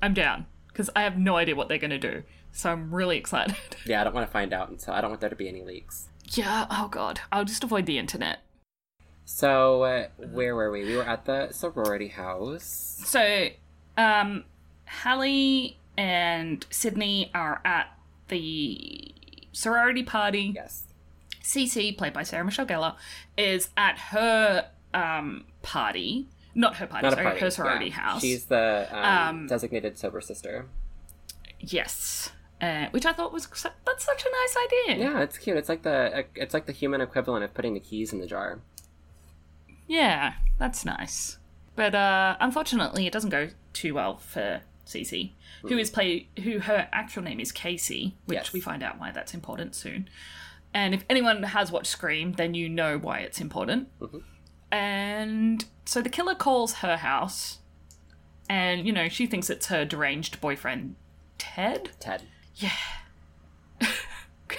I'm down because I have no idea what they're going to do. So I'm really excited. Yeah, I don't want to find out until I don't want there to be any leaks. yeah. Oh god. I'll just avoid the internet. So uh, where were we? We were at the sorority house. So, um, Hallie and Sidney are at the sorority party. Yes. Cici, played by Sarah Michelle Gellar, is at her um party. Not her party, Not sorry, party. her sorority yeah. house. She's the um, Um, designated sober sister. yes. Uh, which I thought was that's such a nice idea. Yeah, it's cute. It's like the it's like the human equivalent of putting the keys in the jar. Yeah, that's nice. But uh, unfortunately, it doesn't go too well for Cici, who is play who her actual name is Casey, which Yes. we find out why that's important soon. And if anyone has watched Scream, then you know why it's important. Mhm. And so the killer calls her house, and you know she thinks it's her deranged boyfriend Ted. Ted. Yeah.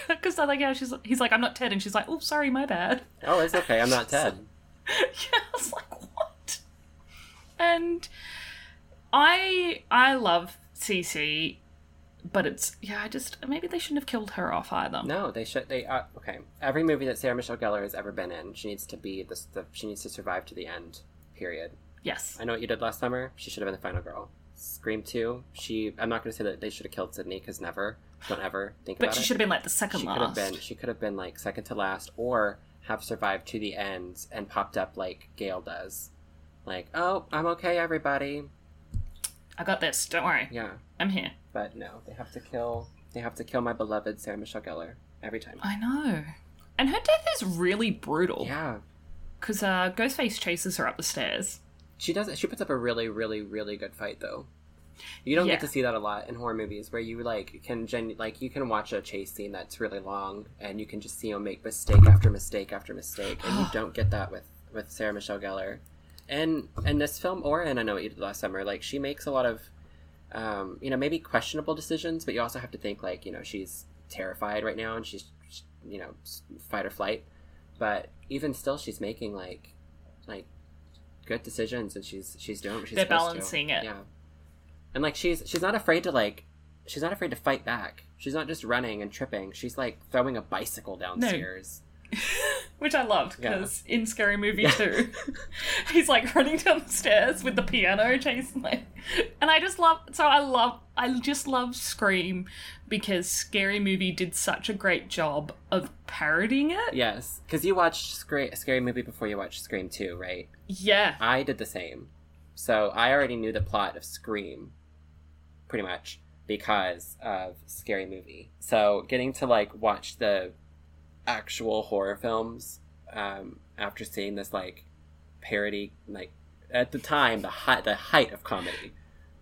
Because I like how she's he's like I'm not Ted, and she's like oh sorry my bad. Oh, it's okay. I'm not Ted. yeah, I was like what? And I I love Cici, but it's yeah I just maybe they shouldn't have killed her off either. No, they should. They uh, okay. Every movie that Sarah Michelle Gellar has ever been in, she needs to be this. The, she needs to survive to the end. Period. Yes. I know what you did last summer. She should have been the final girl. Scream two. She. I'm not going to say that they should have killed Sidney because never. Don't ever think about it. But she should have been like the second she last. could have been. She could have been like second to last, or have survived to the end and popped up like Gale does. Like, oh, I'm okay, everybody. I got this. Don't worry. Yeah, I'm here. but no, they have to kill. They have to kill my beloved Sarah Michelle Gellar every time. I know. And her death is really brutal. Yeah, Because uh, Ghostface chases her up the stairs. She does. She puts up a really, really, really good fight, though. You don't Yeah. get to see that a lot in horror movies, where you like can gen- like you can watch a chase scene that's really long, and you can just see them make mistake after mistake after mistake, and you don't get that with with Sarah Michelle Gellar. And and this film, or and I know what you did last summer, like she makes a lot of, um, you know, maybe questionable decisions, but you also have to think like you know she's terrified right now, and she's you know fight or flight, but even still, she's making like like good decisions, and she's she's doing what she's They're supposed to. balancing it. Yeah, and like she's she's not afraid to like she's not afraid to fight back. She's not just running and tripping. She's like throwing a bicycle downstairs. Which I loved Yeah. because in Scary Movie Yeah. 2, he's like running down the stairs with the piano chasing like and I just love so I love I just love Scream because Scary Movie did such a great job of parodying it. Yes, because you watched Scary, Scary Movie before you watched Scream 2, right? Yeah. I did the same. So I already knew the plot of Scream, pretty much, because of Scary Movie. So getting to like watch the actual horror films um, after seeing this like parody, like at the time the height the height of comedy.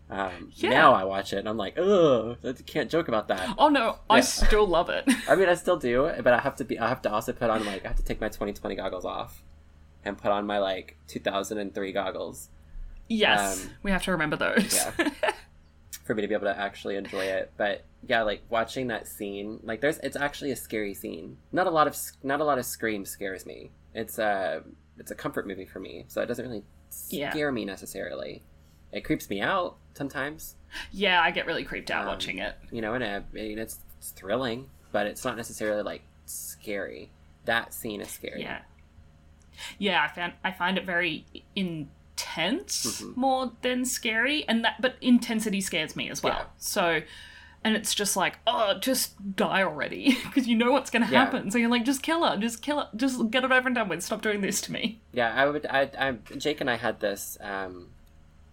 Um, Yeah. Now I watch it and I'm like, oh, I can't joke about that. Oh no, I still love it. I mean, I still do, but I have to be. I have to also put on like I have to take my 2020 goggles off, and put on my like 2003 goggles yes, Um, we have to remember those. yeah. for me to be able to actually enjoy it. But yeah, like watching that scene, like there's it's actually a scary scene. Not a lot of not a lot of scream scares me. It's a it's a comfort movie for me, so it doesn't really Yeah. scare me necessarily. It creeps me out sometimes, yeah, I get really creeped out Um, watching it. you know, and uh, I it's, it's thrilling, but it's not necessarily like scary. That scene is scary. Yeah. Yeah, I found I find it very intense Mhm. more than scary, and that but intensity scares me as well. Yeah. So, and it's just like, oh, just die already, because you know what's going to Yeah. happen. So you're like, just kill her, just kill her, just get it over and done with. Stop doing this to me. Yeah, I would. I, I Jake and I had this um,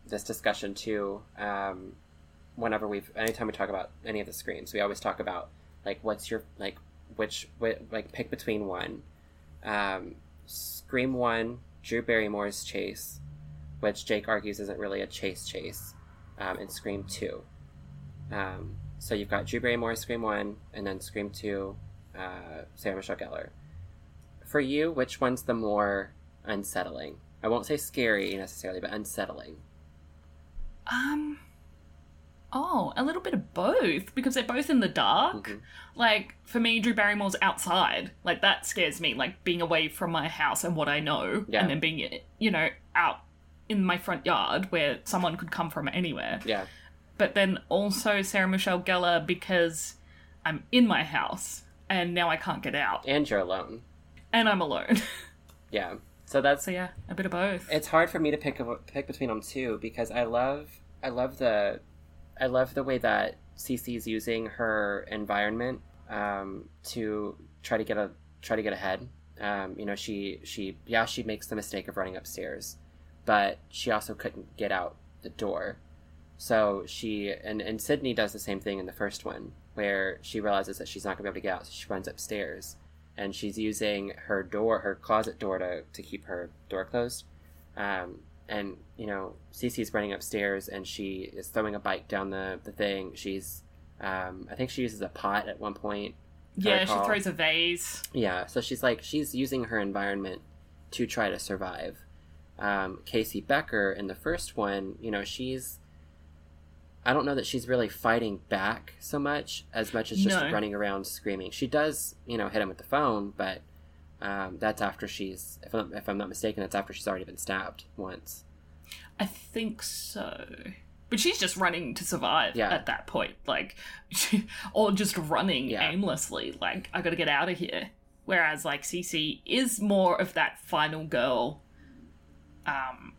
this discussion too. Um, whenever we've, anytime we talk about any of the screams, we always talk about like what's your like which whi- like pick between one. Um, Scream one, Drew Barrymore's chase, which Jake argues isn't really a chase chase, um, and Scream two. Um, so you've got Drew Barrymore, Scream one, and then Scream two, uh, Sarah Michelle Gellar. For you, which one's the more unsettling? I won't say scary necessarily, but unsettling. Um. Oh, a little bit of both because they're both in the dark. Mhm. Like for me, Drew Barrymore's outside. Like that scares me. Like being away from my house and what I know, Yeah. and then being, you know, out in my front yard where someone could come from anywhere. Yeah, But then also Sarah Michelle Gellar because I'm in my house and now I can't get out and you're alone. and I'm alone. Yeah, so that's so yeah, a bit of both. it's hard for me to pick a, pick between them too because I love I love the I love the way that Cici's using her environment um, to try to get a try to get ahead. Um, you know, she she yeah she makes the mistake of running upstairs, but she also couldn't get out the door. So she and and Sydney does the same thing in the first one where she realizes that she's not gonna be able to get out, so she runs upstairs and she's using her door, her closet door, to to keep her door closed. Um, and you know, Cici's running upstairs, and she is throwing a bike down the the thing. She's, um, I think she uses a pot at one point. yeah, she throws a vase. Yeah, so she's like she's using her environment to try to survive. Um, Casey Becker in the first one, you know, she's I don't know that she's really fighting back so much as much as just No. running around screaming. She does, you know, hit him with the phone, but um, that's after she's, if I'm, if I'm not mistaken, that's after she's already been stabbed once. I think so. But she's just running to survive Yeah. at that point, like, she, or just running Yeah. aimlessly, like, I gotta get out of here. Whereas, like, Cici is more of that final girl, um,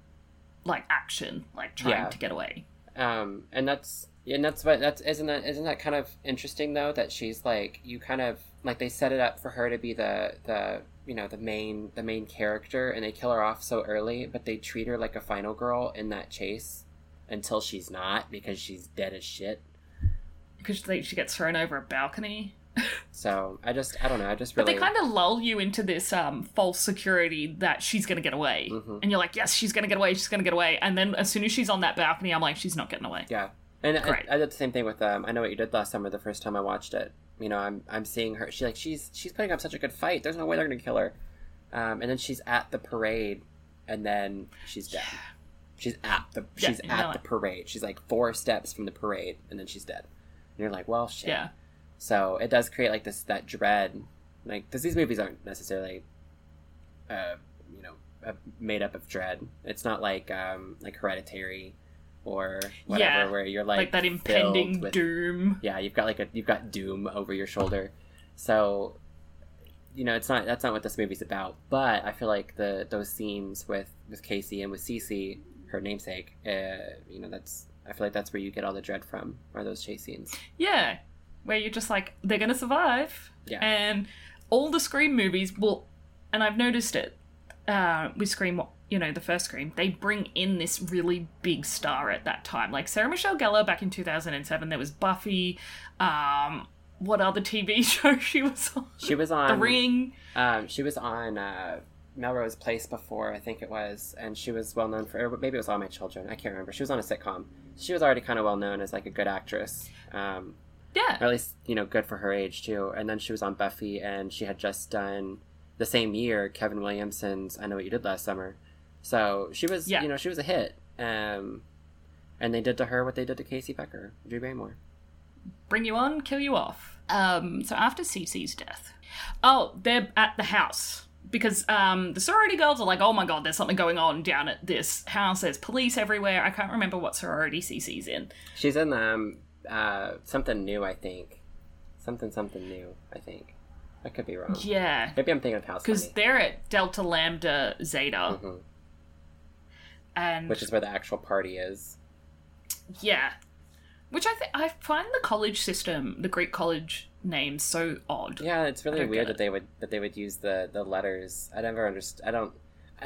like action, like trying Yeah. to get away. um and that's and that's what that's isn't that isn't that kind of interesting though that she's like you kind of like they set it up for her to be the the you know the main the main character and they kill her off so early but they treat her like a final girl in that chase until she's not because she's dead as shit Because they, she gets thrown over a balcony. So i just i don't know i just But they kind of lull you into this um, false security that she's going to get away. Mhm. And you're like, yes, she's going to get away, she's going to get away. And then as soon as she's on that balcony, I'm like, she's not getting away. yeah and I. I did the same thing with um i know what you did last summer the first time i watched it you know i'm i'm seeing her she like she's she's putting up such a good fight there's no way they're gonna kill her um and then she's at the parade and then she's dead she's at the she's you at the parade she's like four steps from the parade and then she's dead and you're like well shit Yeah. So it does create like this that dread like because these movies aren't necessarily uh you know uh, made up of dread. It's not like um like hereditary or whatever Yeah, where you're like Like, that impending with- doom. yeah you've got like a you've got doom over your shoulder. So you know it's not that's not what this movie's about. But i feel like the those scenes with with casey and with Cici, her namesake uh you know that's i feel like that's where you get all the dread from are those chase scenes. Yeah. Where you're just like, they're going to survive. Yeah. And all the Scream movies will, and I've noticed it uh, with Scream, you know, the first Scream, they bring in this really big star at that time. Like Sarah Michelle Gellar back in 2007, there was Buffy. Um, what other TV show she was on? she was on The Ring. um she was on uh melrose place before i think it was and she was well known for or maybe it was all my children i can't remember she was on a sitcom she was already kind of well known as like a good actress um Yeah. or at least you know good for her age too and then she was on buffy and she had just done the same year kevin williamson's i know what you did last summer so she was Yeah. you know she was a hit um and they did to her what they did to casey becker drew barrymore bring you on, kill you off. Um, so after Cici's death, oh, they're at the house because um, the sorority girls are like, oh my god, there's something going on down at this house. There's police everywhere. I can't remember what sorority Cici's in. she's in um uh something new i think something something new i think i could be wrong Yeah, maybe i'm thinking of house because they're at Delta Lambda Zeta, Mhm. and which is where the actual party is yeah, which I think I find the college system, the Greek college names, so odd. Yeah, it's really weird that they would that they would use the the letters. I never understood. I don't.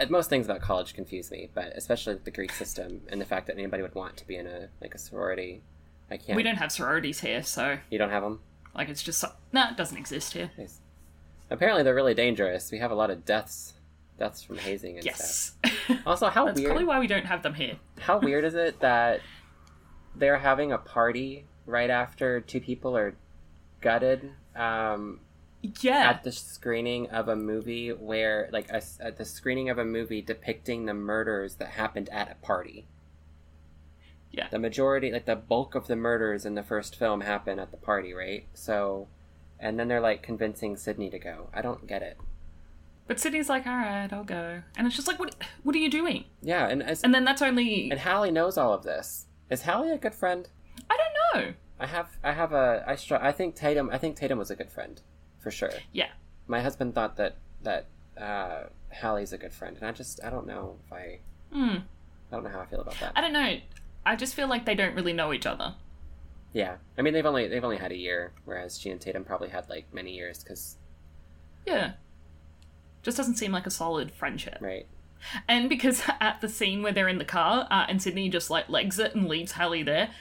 Most things about college confuse me, but especially the Greek system and the fact that anybody would want to be in a like a sorority. I can't. We don't have sororities here, so You don't have them. like it's just so- no, it doesn't exist here. Apparently, they're really dangerous. We have a lot of deaths, deaths from hazing and Yes. stuff. Also, how That's weird. probably why we don't have them here. How weird is it that they're having a party right after two people are gutted? Um, Yeah. at the screening of a movie where like a, at the screening of a movie depicting the murders that happened at a party Yeah. the majority like the bulk of the murders in the first film happen at the party right so and then they're like convincing sidney to go i don't get it But Sidney's like, all right, I'll go. And it's just like, what What are you doing? yeah and as, And then that's only. and hallie knows all of this is hallie a good friend I don't know. i have i have a i str- i think tatum i think tatum was a good friend for sure Yeah. my husband thought that that uh hallie's a good friend and i just i don't know if i Hmm. I don't know how I feel about that. I don't know. I just feel like they don't really know each other. Yeah, I mean they've only they've only had a year, whereas she and Tatum probably had like many years because Yeah. Just doesn't seem like a solid friendship. right. And because at the scene where they're in the car uh, and Sidney just like legs it and leaves Hallie there,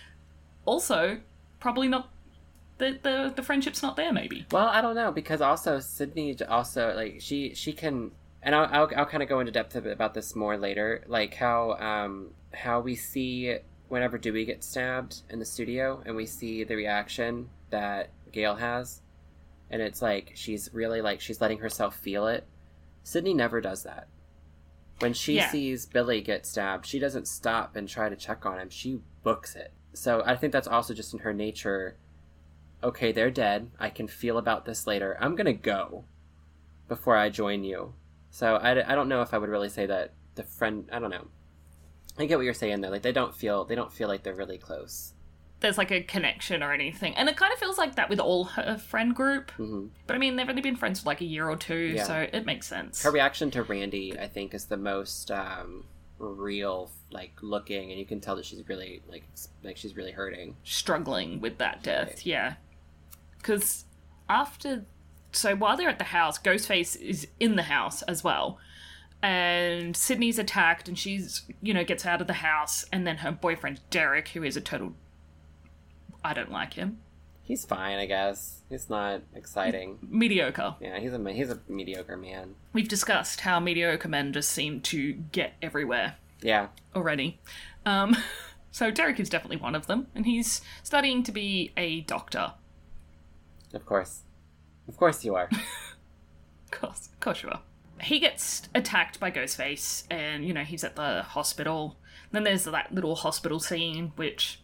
also probably not. The, the the friendship's not there. Maybe. Well, I don't know because also Sidney also like she she can and I'll I'll, I'll kind of go into depth about this more later, like how um how we see whenever Dewey gets stabbed in the studio and we see the reaction that Gale has, and it's like she's really like she's letting herself feel it. Sidney never does that. When she Yeah. sees Billy get stabbed, she doesn't stop and try to check on him. She books it. So I think that's also just in her nature. Okay, they're dead. I can feel about this later. I'm gonna go before I join you. So I, I don't know if I would really say that the friend. I don't know. I get what you're saying though. Like they don't feel they don't feel like they're really close. There's like a connection or anything. And it kind of feels like that with all her friend group. hmm But I mean, they've only been friends for like a year or two, Yeah. so it makes sense. Her reaction to Randy, I think, is the most um, real, like looking, and you can tell that she's really like like she's really hurting. struggling with that death. Right. Yeah. Because after. So while they're at the house, Ghostface is in the house as well. And Sidney's attacked, and she's, you know, gets out of the house. And then her boyfriend, Derek, who is a total. I don't like him. He's fine, I guess. He's not exciting. Mediocre. Yeah, he's a he's a mediocre man. We've discussed how mediocre men just seem to get everywhere. Yeah, already. Um, so Derek is definitely one of them, and he's studying to be a doctor. of course, of course you are. Of course, of course you are. He gets attacked by Ghostface, and you know he's at the hospital. Then there's that little hospital scene, which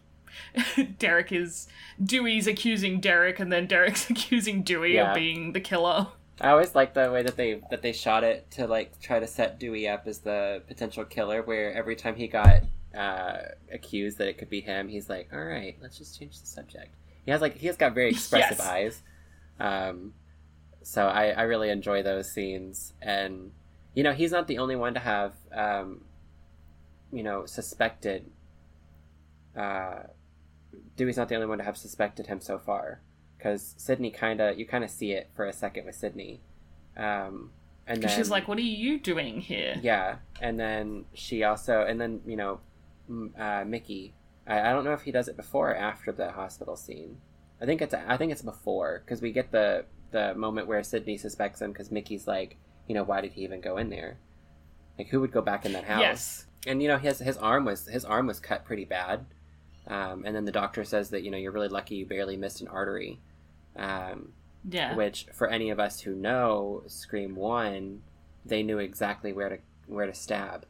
Derek is Dewey's accusing Derek, and then Derek's accusing Dewey Yeah. of being the killer. I always like the way that they that they shot it to like try to set Dewey up as the potential killer. Where every time he got uh, accused that it could be him, he's like, "All right, let's just change the subject." He has like he has got very expressive Yes. eyes. Um, so I I really enjoy those scenes, and you know he's not the only one to have um, you know suspected. Uh, Dewey's not the only one to have suspected him so far because Sidney kind of you kind of see it for a second with Sidney, um, and then Because she's like, "What are you doing here?" yeah, and then she also and then you know uh, Mickey. I, I don't know if he does it before or after the hospital scene. I think it's I think it's before because we get the the moment where Sidney suspects him because Mickey's like, you know, why did he even go in there? Like, who would go back in that house? Yes. and you know his his arm was his arm was cut pretty bad um, and then the doctor says that you know you're really lucky you barely missed an artery um, Yeah. which for any of us who know scream 1 they knew exactly where to where to stab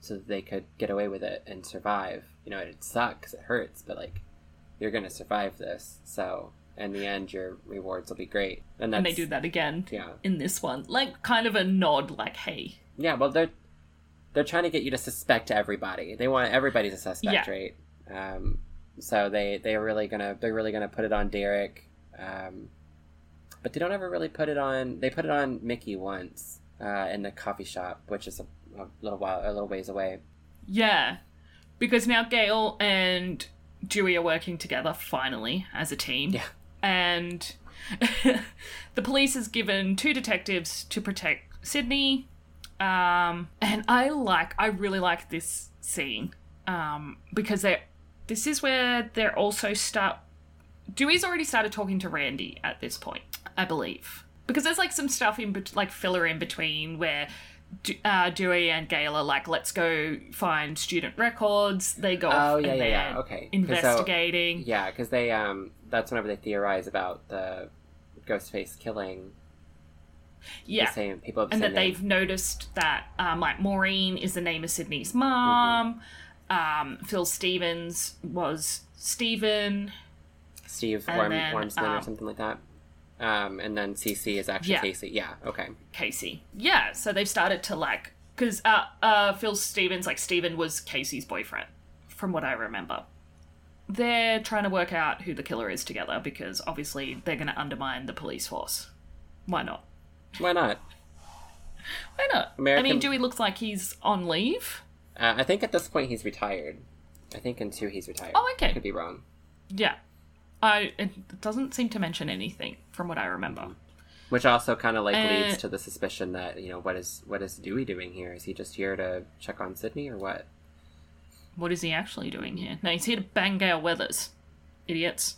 so that they could get away with it and survive you know it sucks it hurts but like you're gonna survive this so in the end your rewards will be great and, that's, and they do that again yeah in this one, like kind of a nod, like, "Hey, Yeah, well, they're they're trying to get you to suspect everybody. They want everybody's a suspect, Yeah. right? Um, so they they're really gonna they're really gonna put it on Derek, um, but they don't ever really put it on. They put it on Mickey once uh, in the coffee shop, which is a, a little while a little ways away. Yeah, because now Gale and Dewey are working together finally as a team. Yeah. And the police has given two detectives to protect Sidney. Um, and I like, I really like this scene um, because they, this is where they're also start. Dewey's already started talking to Randy at this point, I believe, because there's like some stuff in bet- like filler in between where uh, Dewey and Gale are like, let's go find student records. They go off Oh yeah, and yeah, yeah. Okay. 'Cause so- investigating. yeah, because they um that's whenever they theorize about the Ghostface killing yeah. the same people. The and same that name. they've noticed that um, like Maureen is the name of Sidney's mom. Mm-hmm. Um, Phil Stevens was Stephen. Steve Worm, then, Wormsman or um, something like that. Um, and then Cici is actually Yeah. Casey. Yeah. Okay. Casey. Yeah, so they've started to like because uh, uh, Phil Stevens, like Stephen, was Casey's boyfriend, from what I remember. They're trying to work out who the killer is together because obviously they're going to undermine the police force. Why not? Why not? Why not? American... I mean, Dewey looks like he's on leave. Uh, I think at this point he's retired. I think in two he's retired. Oh, okay. I could be wrong. Yeah. I it doesn't seem to mention anything from what I remember. Which also kind of like Uh, leads to the suspicion that you know what is what is Dewey doing here? Is he just here to check on Sidney or what? What is he actually doing here? No, he's here to bang Gale Weathers. Idiots.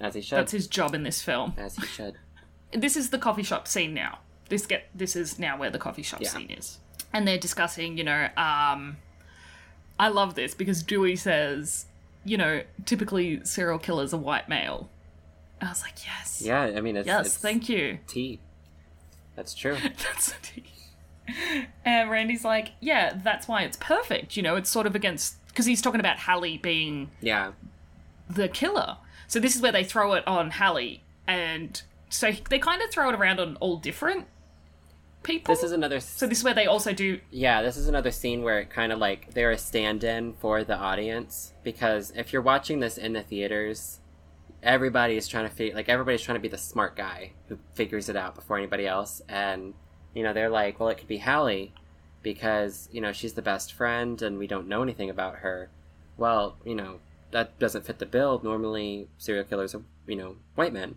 As he should. That's his job in this film. As he should. This is the coffee shop scene now. This get this is now where the coffee shop Yeah. scene is. And they're discussing, you know, um I love this because Dewey says, you know, typically serial killers are white male. I was like, yes. Yeah. I mean, it's Yes, it's thank you. tea. That's true. That's tea. And Randy's like, yeah, that's why it's perfect. You know, it's sort of against because he's talking about Hallie being Yeah. the killer. So this is where they throw it on Hallie, and so they kind of throw it around on all different people. This is another. so this is where they also do Yeah, this is another scene where it kind of like they're a stand-in for the audience because if you're watching this in the theaters, everybody is trying to figure like everybody's trying to be the smart guy who figures it out before anybody else, and you know they're like, well, it could be Hallie because you know she's the best friend and we don't know anything about her. Well, you know that doesn't fit the bill. Normally, serial killers are you know white men.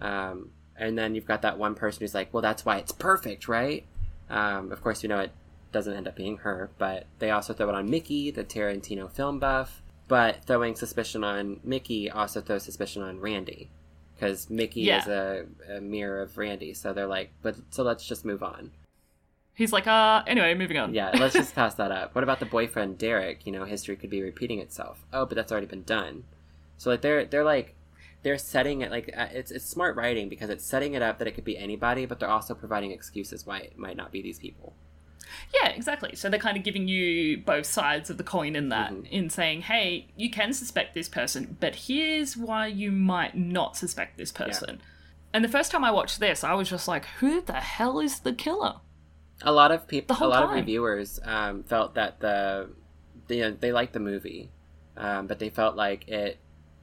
Um, and then you've got that one person who's like, well, that's why it's perfect, right? Um, of course, you know it doesn't end up being her, but they also throw it on Mickey, the Tarantino film buff. But throwing suspicion on Mickey also throws suspicion on Randy, because Mickey Yeah. is a, a mirror of Randy. So they're like, but so let's just move on. He's like, uh, anyway, moving on. Yeah, let's just pass that up. What about the boyfriend Derek? You know, history could be repeating itself. Oh, but that's already been done. So like they're they're like they're setting it like uh, it's it's smart writing because it's setting it up that it could be anybody, but they're also providing excuses why it might not be these people. Yeah, exactly. So they're kind of giving you both sides of the coin in that, Mhm. in saying, hey, you can suspect this person, but here's why you might not suspect this person. And the first time I watched this, I was just like, who the hell is the killer? A lot of people, a lot of reviewers um, felt that the they they liked the movie, um, but they felt like it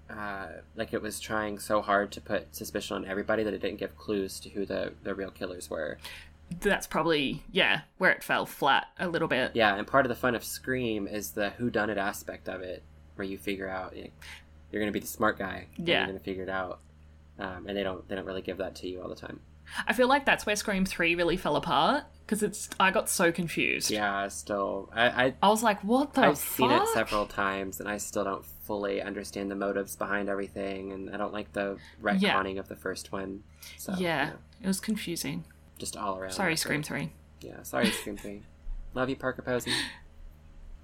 uh, like it was trying so hard to put suspicion on everybody that it didn't give clues to who the the real killers were. That's probably, yeah, where it fell flat a little bit. Yeah, and part of the fun of Scream is the who done it aspect of it, where you figure out you know, you're going to be the smart guy. Yeah. you're going to figure it out, um, and they don't they don't really give that to you all the time. I feel like that's where Scream 3 really fell apart, because it's, I got so confused. Yeah, still, I, I I was like, what the I've fuck? seen it several times, and I still don't fully understand the motives behind everything, and I don't like the retconning of the first one. So yeah, you know, it was confusing. just all around. Sorry, Scream. 3. Yeah, sorry, Scream Three. Love you, Parker Posey.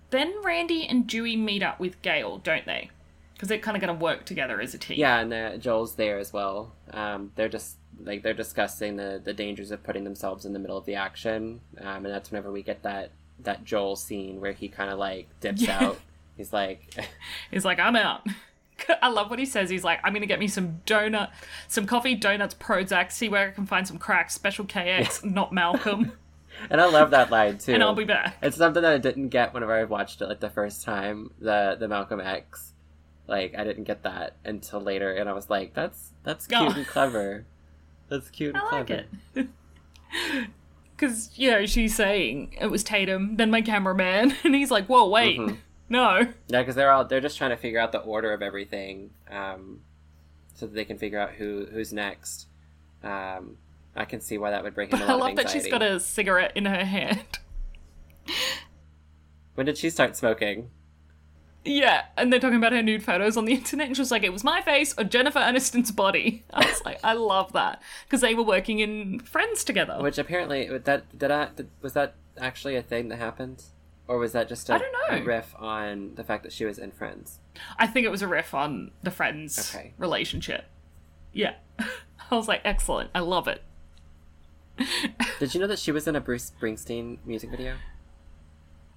Then Randy and Dewey meet up with Gale, don't they? Because they're kind of going to work together as a team. Yeah, and uh, Joel's there as well. Um, they're just like they're discussing the the dangers of putting themselves in the middle of the action, um, and that's whenever we get that that Joel scene where he kind of like dips Yeah. out. He's like, He's like, I'm out. I love what he says. He's like, I'm going to get me some donut, some coffee, donuts, Prozac, see where I can find some crack, special KX, not Malcolm, and I love that line too. and I'll be back. It's something that I didn't get whenever I watched it like the first time, the the Malcolm X. Like I didn't get that until later, and I was like, "That's that's cute Oh. and clever. That's cute and I like clever." it. Because, you know, she's saying it was Tatum, then my cameraman, and he's like, whoa, wait, Mhm. No. Yeah, because they're all they're just trying to figure out the order of everything, um, so that they can figure out who who's next. Um, I can see why that would bring him a I love that she's got a cigarette in her hand. When did she start smoking? Yeah, and they're talking about her nude photos on the internet, and she was like, it was my face or Jennifer Aniston's body. I was like, I love that. Because they were working in Friends together. Which apparently that did I was that actually a thing that happened, or was that just a I don't know. a riff on the fact that she was in Friends? I think it was a riff on the Friends Okay. relationship. Yeah. I was like, excellent. I love it. Did you know that she was in a Bruce Springsteen music video?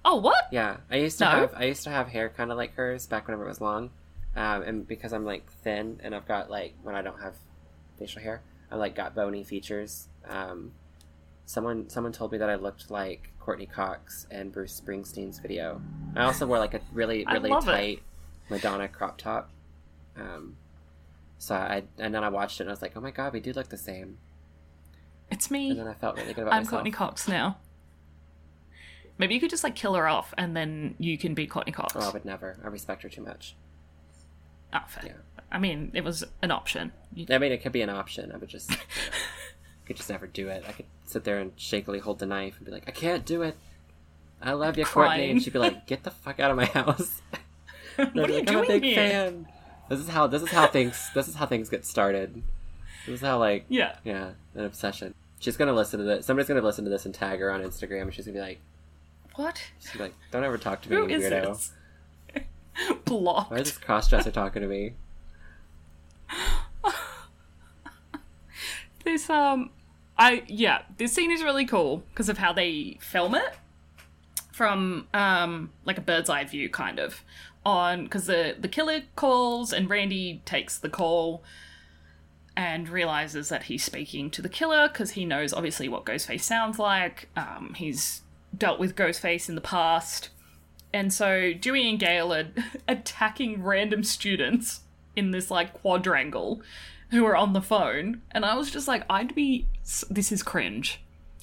Oh, what? Yeah, I used to No. have I used to have hair kind of like hers back whenever it was long, um, and because I'm like thin and I've got like when I don't have facial hair, I like got bony features. Um, someone someone told me that I looked like Courteney Cox and Bruce Springsteen's video. I also wore like a really really love it. tight Madonna crop top. Um, so I and then I watched it and I was like, oh my god, we do look the same. It's me. And then I felt really good about myself. I'm myself. Courteney Cox now. Maybe you could just like kill her off and then you can be Courteney Cox. Oh, I would never. I respect her too much. Oh, fair. Yeah. I mean, it was an option. You- I mean, it could be an option. I would just, could just never do it. I could sit there and shakily hold the knife and be like, "I can't do it. I love you, Courteney," and she'd be like, "Get the fuck out of my house." What are you like, I'm a doing big here? fan. This is how this is how things this is how things get started. This is how like Yeah. yeah, an obsession. She's gonna listen to this. Somebody's gonna listen to this and tag her on Instagram, and she's gonna be like, What? she's gonna be like, "Don't ever talk to me, Who you is weirdo." this? Blocked. Why is this crossdresser talking to me? This um I yeah, this scene is really cool because of how they film it from um like a bird's eye view kind of on because the the killer calls and Randy takes the call and realizes that he's speaking to the killer because he knows obviously what Ghostface sounds like. Um, he's dealt with Ghostface in the past. And so Dewey and Gale are attacking random students in this like quadrangle who are on the phone. And I was just like, I'd be. This is cringe.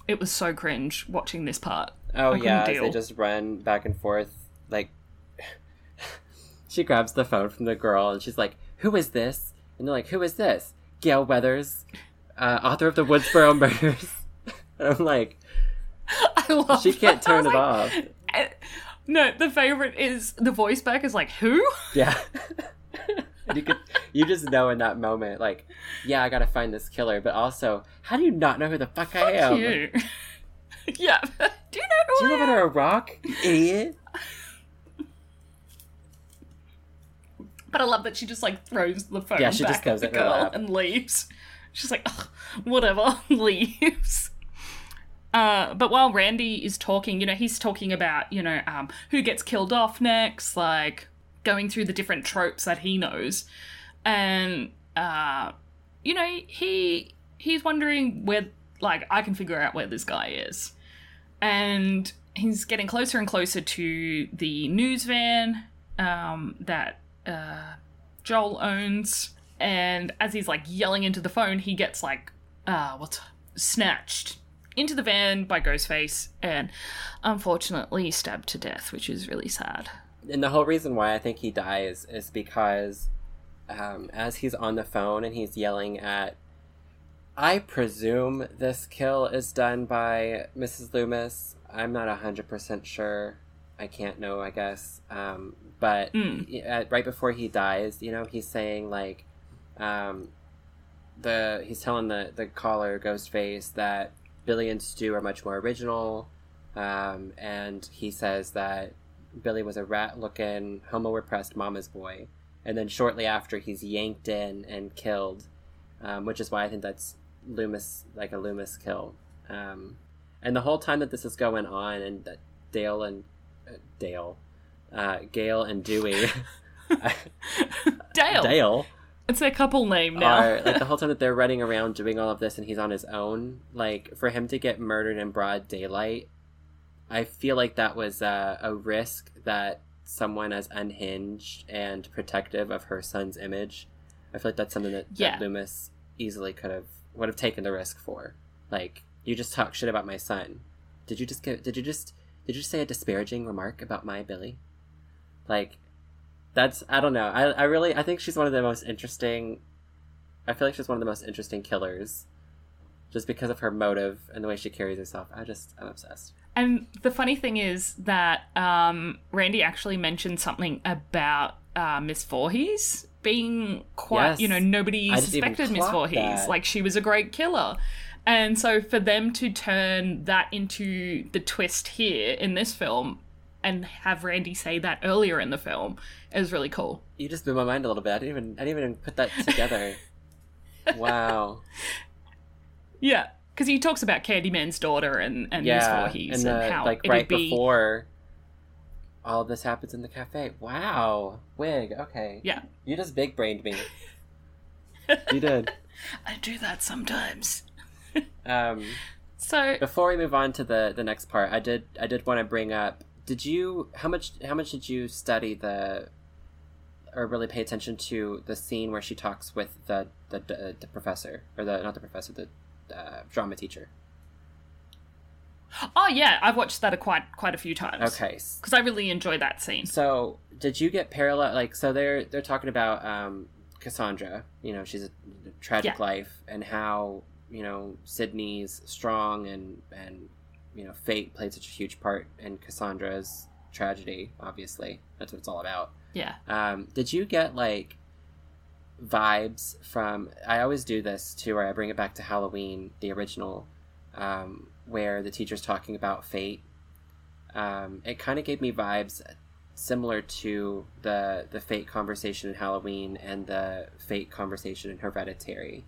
It was so cringe watching this part. Oh yeah, they just run back and forth. Like, she grabs the phone from the girl and she's like, "Who is this?" And they're like, "Who is this?" Gale Weathers, uh, author of the Woodsboro Murders. and I'm like, I love she can't. Turn it like, off. eh, No, the favorite is the voice back is like, who? Yeah. And you could, you just know in that moment, like, yeah, I gotta find this killer, but also, how do you not know who the fuck I am? You. yeah. Do you know who Do you I live am? under a rock, idiot? But I love that she just like throws the phone Yeah, she back just at the girl lap. and leaves. She's like, "Ugh, whatever, leaves. Uh, but while Randy is talking, you know, he's talking about, you know, um, who gets killed off next, like going through the different tropes that he knows, and uh, you know, he he's wondering where, like, I can figure out where this guy is, and he's getting closer and closer to the news van um, that uh, Joel owns. And as he's like yelling into the phone, he gets like, uh, what's snatched into the van by Ghostface and unfortunately stabbed to death, which is really sad. And the whole reason why I think he dies is because um, as he's on the phone and he's yelling at, I presume this kill is done by Mrs. Loomis. I'm not hundred percent sure. I can't know. I guess, um, but Mm. uh, right before he dies, you know, he's saying like, um, the he's telling the the caller Ghostface that Billy and Stu are much more original, um, and he says that Billy was a rat-looking, homo-repressed mama's boy, and then shortly after he's yanked in and killed, um, which is why I think that's Loomis, like a Loomis kill. Um, and the whole time that this is going on, and that Dale and uh, Dale, uh, Gale and Dewey, Dale. Dale It's a couple name now. are like the whole time that they're running around doing all of this, and he's on his own. Like for him to get murdered in broad daylight, I feel like that was uh, a risk that someone as unhinged and protective of her son's image. I feel like that's something that, Yeah. that Loomis easily could have would have taken the risk for. Like you just talk shit about my son. Did you just get? Did you just? Did you just say a disparaging remark about my Billy? Like that's I don't know. I I really I think she's one of the most interesting. I feel like she's one of the most interesting killers, just because of her motive and the way she carries herself. I just I'm obsessed. And the funny thing is that um, Randy actually mentioned something about uh, Miss Voorhees being quite, Yes. you know, nobody I suspected Miss Voorhees. that. Like she was a great killer. And so for them to turn that into the twist here in this film and have Randy say that earlier in the film is really cool. You just blew my mind a little bit. I didn't even I didn't even put that together. wow. Yeah. Because he talks about Candyman's daughter and, and Miss Yeah, Voorhees and and, how like it'd right be. before all of this happens in the cafe. Wow, wig. Okay, Yeah. you just big brained me. you did. I do that sometimes. Um, So before we move on to the the next part, I did I did want to bring up. Did you how much how much did you study the or really pay attention to the scene where she talks with the the, the, the professor or the not the professor the uh, drama teacher? Oh yeah, I've watched that a quite quite a few times. Okay, because I really enjoy that scene. So, did you get parallel? Like, so they're they're talking about um, Cassandra. You know, she's a tragic Yeah. life, and how you know Sidney's strong and and you know fate played such a huge part in Cassandra's tragedy. Obviously, that's what it's all about. Yeah. Um, did you get like vibes from? I always do this too, where I bring it back to Halloween, the original, um, where the teacher's talking about fate. Um, it kind of gave me vibes similar to the the fate conversation in Halloween and the fate conversation in Hereditary.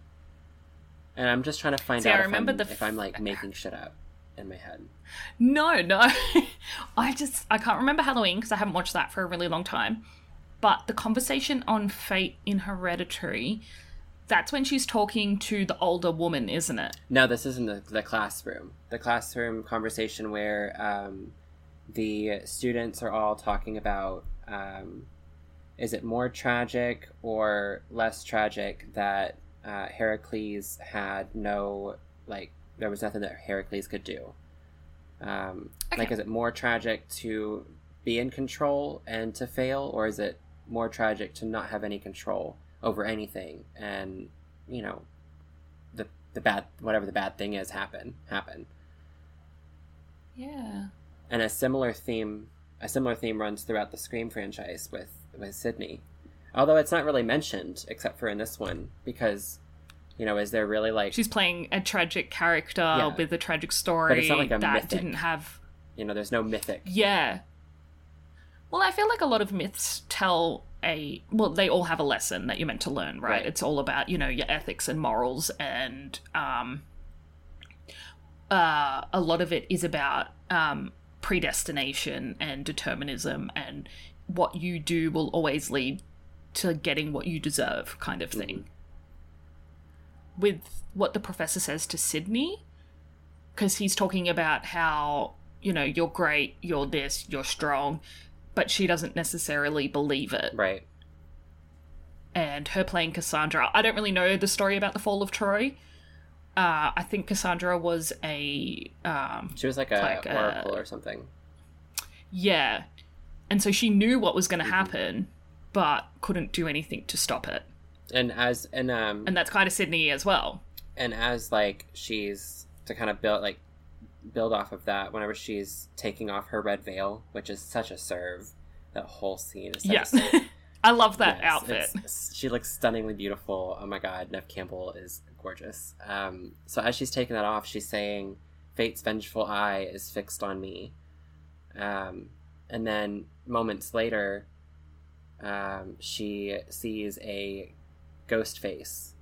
and I'm just trying to find See, out if, I'm, the if I'm like making shit up in my head. No, no. I just I can't remember Halloween because I haven't watched that for a really long time. But the conversation on fate in Hereditary, that's when she's talking to the older woman, isn't it? No, this isn't the, the classroom. The classroom conversation where um, the students are all talking about um, is it more tragic or less tragic that uh, Heracles had no like there was nothing that Heracles could do. Um, Like, is it more tragic to be in control and to fail, or is it more tragic to not have any control over anything and you know the the bad whatever the bad thing is happen happen? Yeah. And a similar theme a similar theme runs throughout the Scream franchise with with Sidney, although it's not really mentioned except for in this one because you know is there really like She's playing a tragic character Yeah. with a tragic story it's not like a that mythic. didn't have you know there's no mythic Yeah. Well, I feel like a lot of myths tell a well, they all have a lesson that you're meant to learn, right? Right. It's all about, you know, your ethics and morals and um uh a lot of it is about um predestination and determinism and what you do will always lead to getting what you deserve kind of thing. With what the professor says to Sidney, because he's talking about how you know you're great you're this you're strong but she doesn't necessarily believe it. Right. And her playing cassandra i don't really know the story about the fall of troy. Uh, i think cassandra was a um, she was like a Like, oracle or something. Yeah. And so she knew what was going to Mhm. happen but couldn't do anything to stop it. And as and um and that's kind of sidney as well. and as like she's to kind of build like build off of that whenever she's taking off her red veil which is such a serve. That whole scene is yeah i love that Yes, outfit. it's- she looks stunningly beautiful. Oh my god nev campbell is gorgeous. Um, so as she's taking that off she's saying fate's vengeful eye is fixed on me. Um, and then moments later um, she sees a ghost face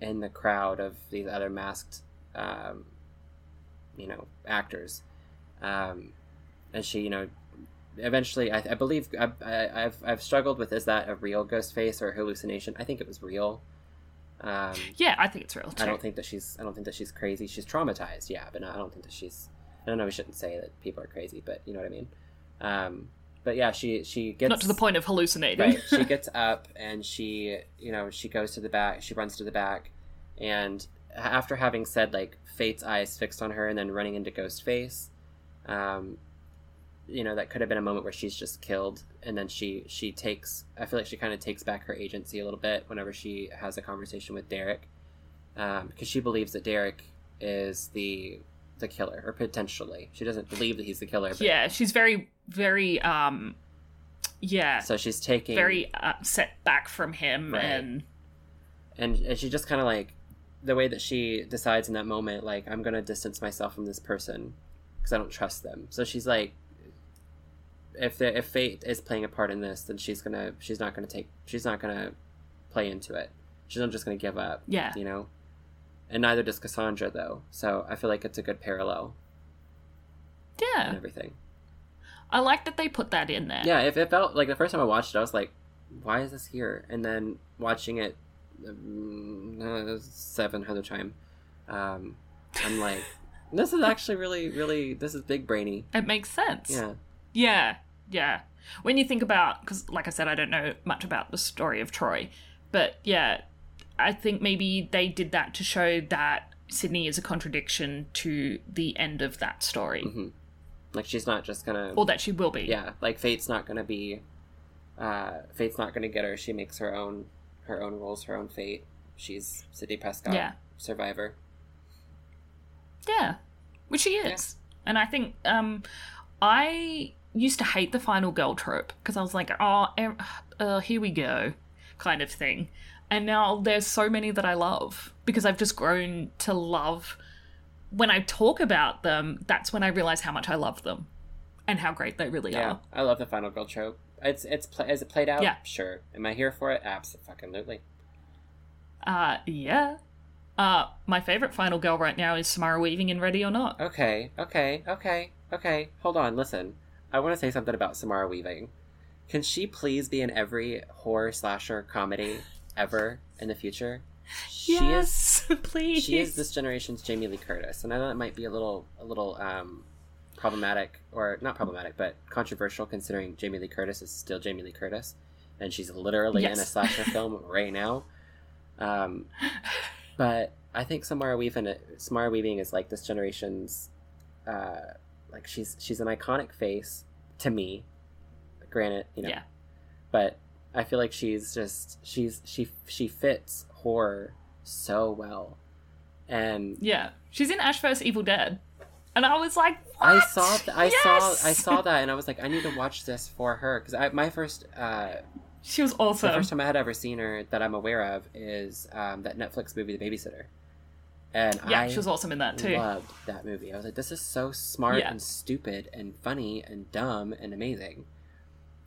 in the crowd of these other masked um, you know actors. Um, and she you know eventually i, I believe I, I, I've, I've struggled with is that a real ghost face or a hallucination? I think it was real. Um, yeah i think it's real too i don't think that she's i don't think that she's crazy. She's traumatized yeah but no, i don't think that she's i don't know we shouldn't say that people are crazy but you know what i mean? Um, but yeah she she gets not to the point of hallucinating. Right she gets up and she you know she goes to the back she runs to the back and after having said like fate's eyes fixed on her and then running into ghost face um you know that could have been a moment where she's just killed and then she she takes i feel like she kind of takes back her agency a little bit whenever she has a conversation with derek um because she believes that derek is the the killer or potentially she doesn't believe that he's the killer but yeah she's very very um yeah so she's taking very uh, set back from him Right. and and, and she just kind of like the way that she decides in that moment like i'm gonna distance myself from this person because i don't trust them. So she's like if the, if fate is playing a part in this then she's gonna she's not gonna take she's not gonna play into it. She's not just gonna give up yeah. you know? And neither does cassandra though. So i feel like it's a good parallel. Yeah. and everything. I like that they put that in there. Yeah if it felt like the first time i watched it i was like why is this here? And then watching it uh, seven other time um, i'm like this is actually really really this is big brainy. It makes sense. Yeah. Yeah yeah. When you think about because like i said i don't know much about the story of troy but yeah i think maybe they did that to show that sidney is a contradiction to the end of that story. Hmm like she's not just gonna or that she will be. Yeah like fate's not gonna be uh fate's not gonna get her. She makes her own her own rules her own fate she's Sidney prescott Yeah. survivor Yeah, which she is. And I think um, I used to hate the final girl trope because I was like, oh, em- uh, here we go, kind of thing. And now there's so many that I love because I've just grown to love. When I talk about them, that's when I realize how much I love them and how great they really yeah are. i love the final girl trope it's it's pla is it played out Yeah. sure am i here for it absolutely Uh, yeah. Uh, my favorite final girl right now is Samara Weaving in Ready or Not. Okay, okay, okay, okay. Hold on, listen. I want to say something about Samara Weaving. Can she please be in every horror slasher comedy ever in the future? She is yes, please. she is this generation's Jamie Lee Curtis, and I know that might be a little a little um, problematic, or not problematic, but controversial, considering Jamie Lee Curtis is still Jamie Lee Curtis, and she's literally in a slasher film right now. Um, but I think Samara Weaving, Samara Weaving is like this generation's, uh, like she's she's an iconic face to me. Granted, you know, Yeah. but I feel like she's just she's she she fits horror so well, and Yeah, she's in Ash vs Evil Dead, and I was like, what? I saw th- I Yes! saw I saw that, and I was like, I need to watch this for her because I my first uh, She was the awesome. first time I had ever seen her that I'm aware of is um, that Netflix movie, The Babysitter, and yeah, I she was awesome in that too. loved that movie. I was like, this is so smart Yeah. and stupid and funny and dumb and amazing.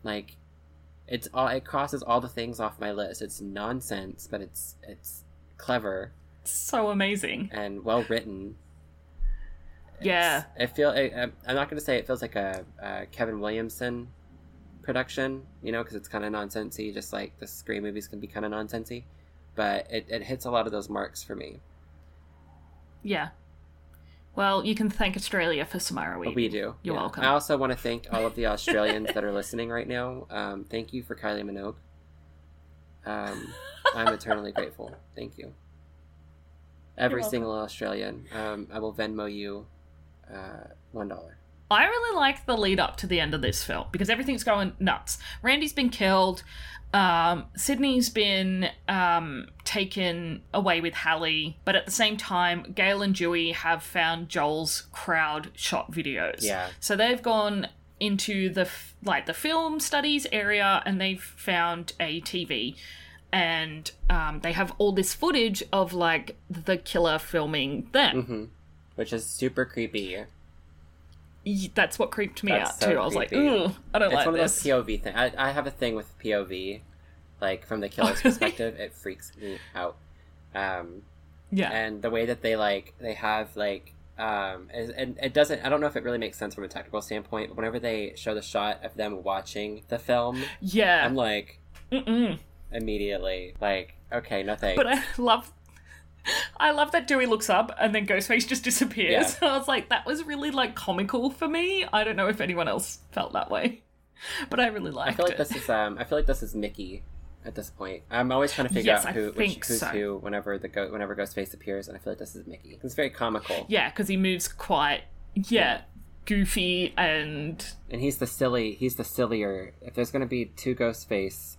Like, it's all it crosses all the things off my list. It's nonsense, but it's it's clever So amazing. and well written. Yeah. I feel. I, I'm not going to say it feels like a, a Kevin Williamson production, you know, because it's kind of nonsensy, just like the Scream movies can be kind of nonsensy. But it, it hits a lot of those marks for me. Yeah. Well, you can thank Australia for Samara we do. You're yeah. welcome. I also want to thank all of the Australians that are listening right now. Um, thank you for Kylie Minogue. Um, I'm eternally grateful. Thank you. Every single Australian. Um, I will Venmo you uh, one dollar. I really like the lead up to the end of this film because everything's going nuts. Randy's been killed. Um, Sidney's been um, taken away with Hallie, but at the same time, Gale and Dewey have found Joel's crowd shot videos. Yeah. So they've gone into the like the film studies area and they've found a TV and um, they have all this footage of like the killer filming them. hmm Which is super creepy. That's what creeped me That's out so too. I was like, creepy. ooh, I don't It's like one of this. those POV things. I, I have a thing with POV, like from the killer's really? perspective. It freaks me out. Um, yeah. and the way that they like they have like um and, and it doesn't i don't know if it really makes sense from a technical standpoint but whenever they show the shot of them watching the film yeah. i'm like Mm-mm. immediately like okay no thanks But I love. I love that Dewey looks up and then Ghostface just disappears. I was like, that was really like comical for me. I don't know if anyone else felt that way, but I really liked i feel like it. this is um i feel like this is mickey at this point i'm always trying to figure Yes, out who which, who's so. who whenever the go- whenever ghostface appears and i feel like this is mickey it's very comical Yeah, because he moves quite yeah goofy and and he's the silly he's the sillier if there's going to be two ghost face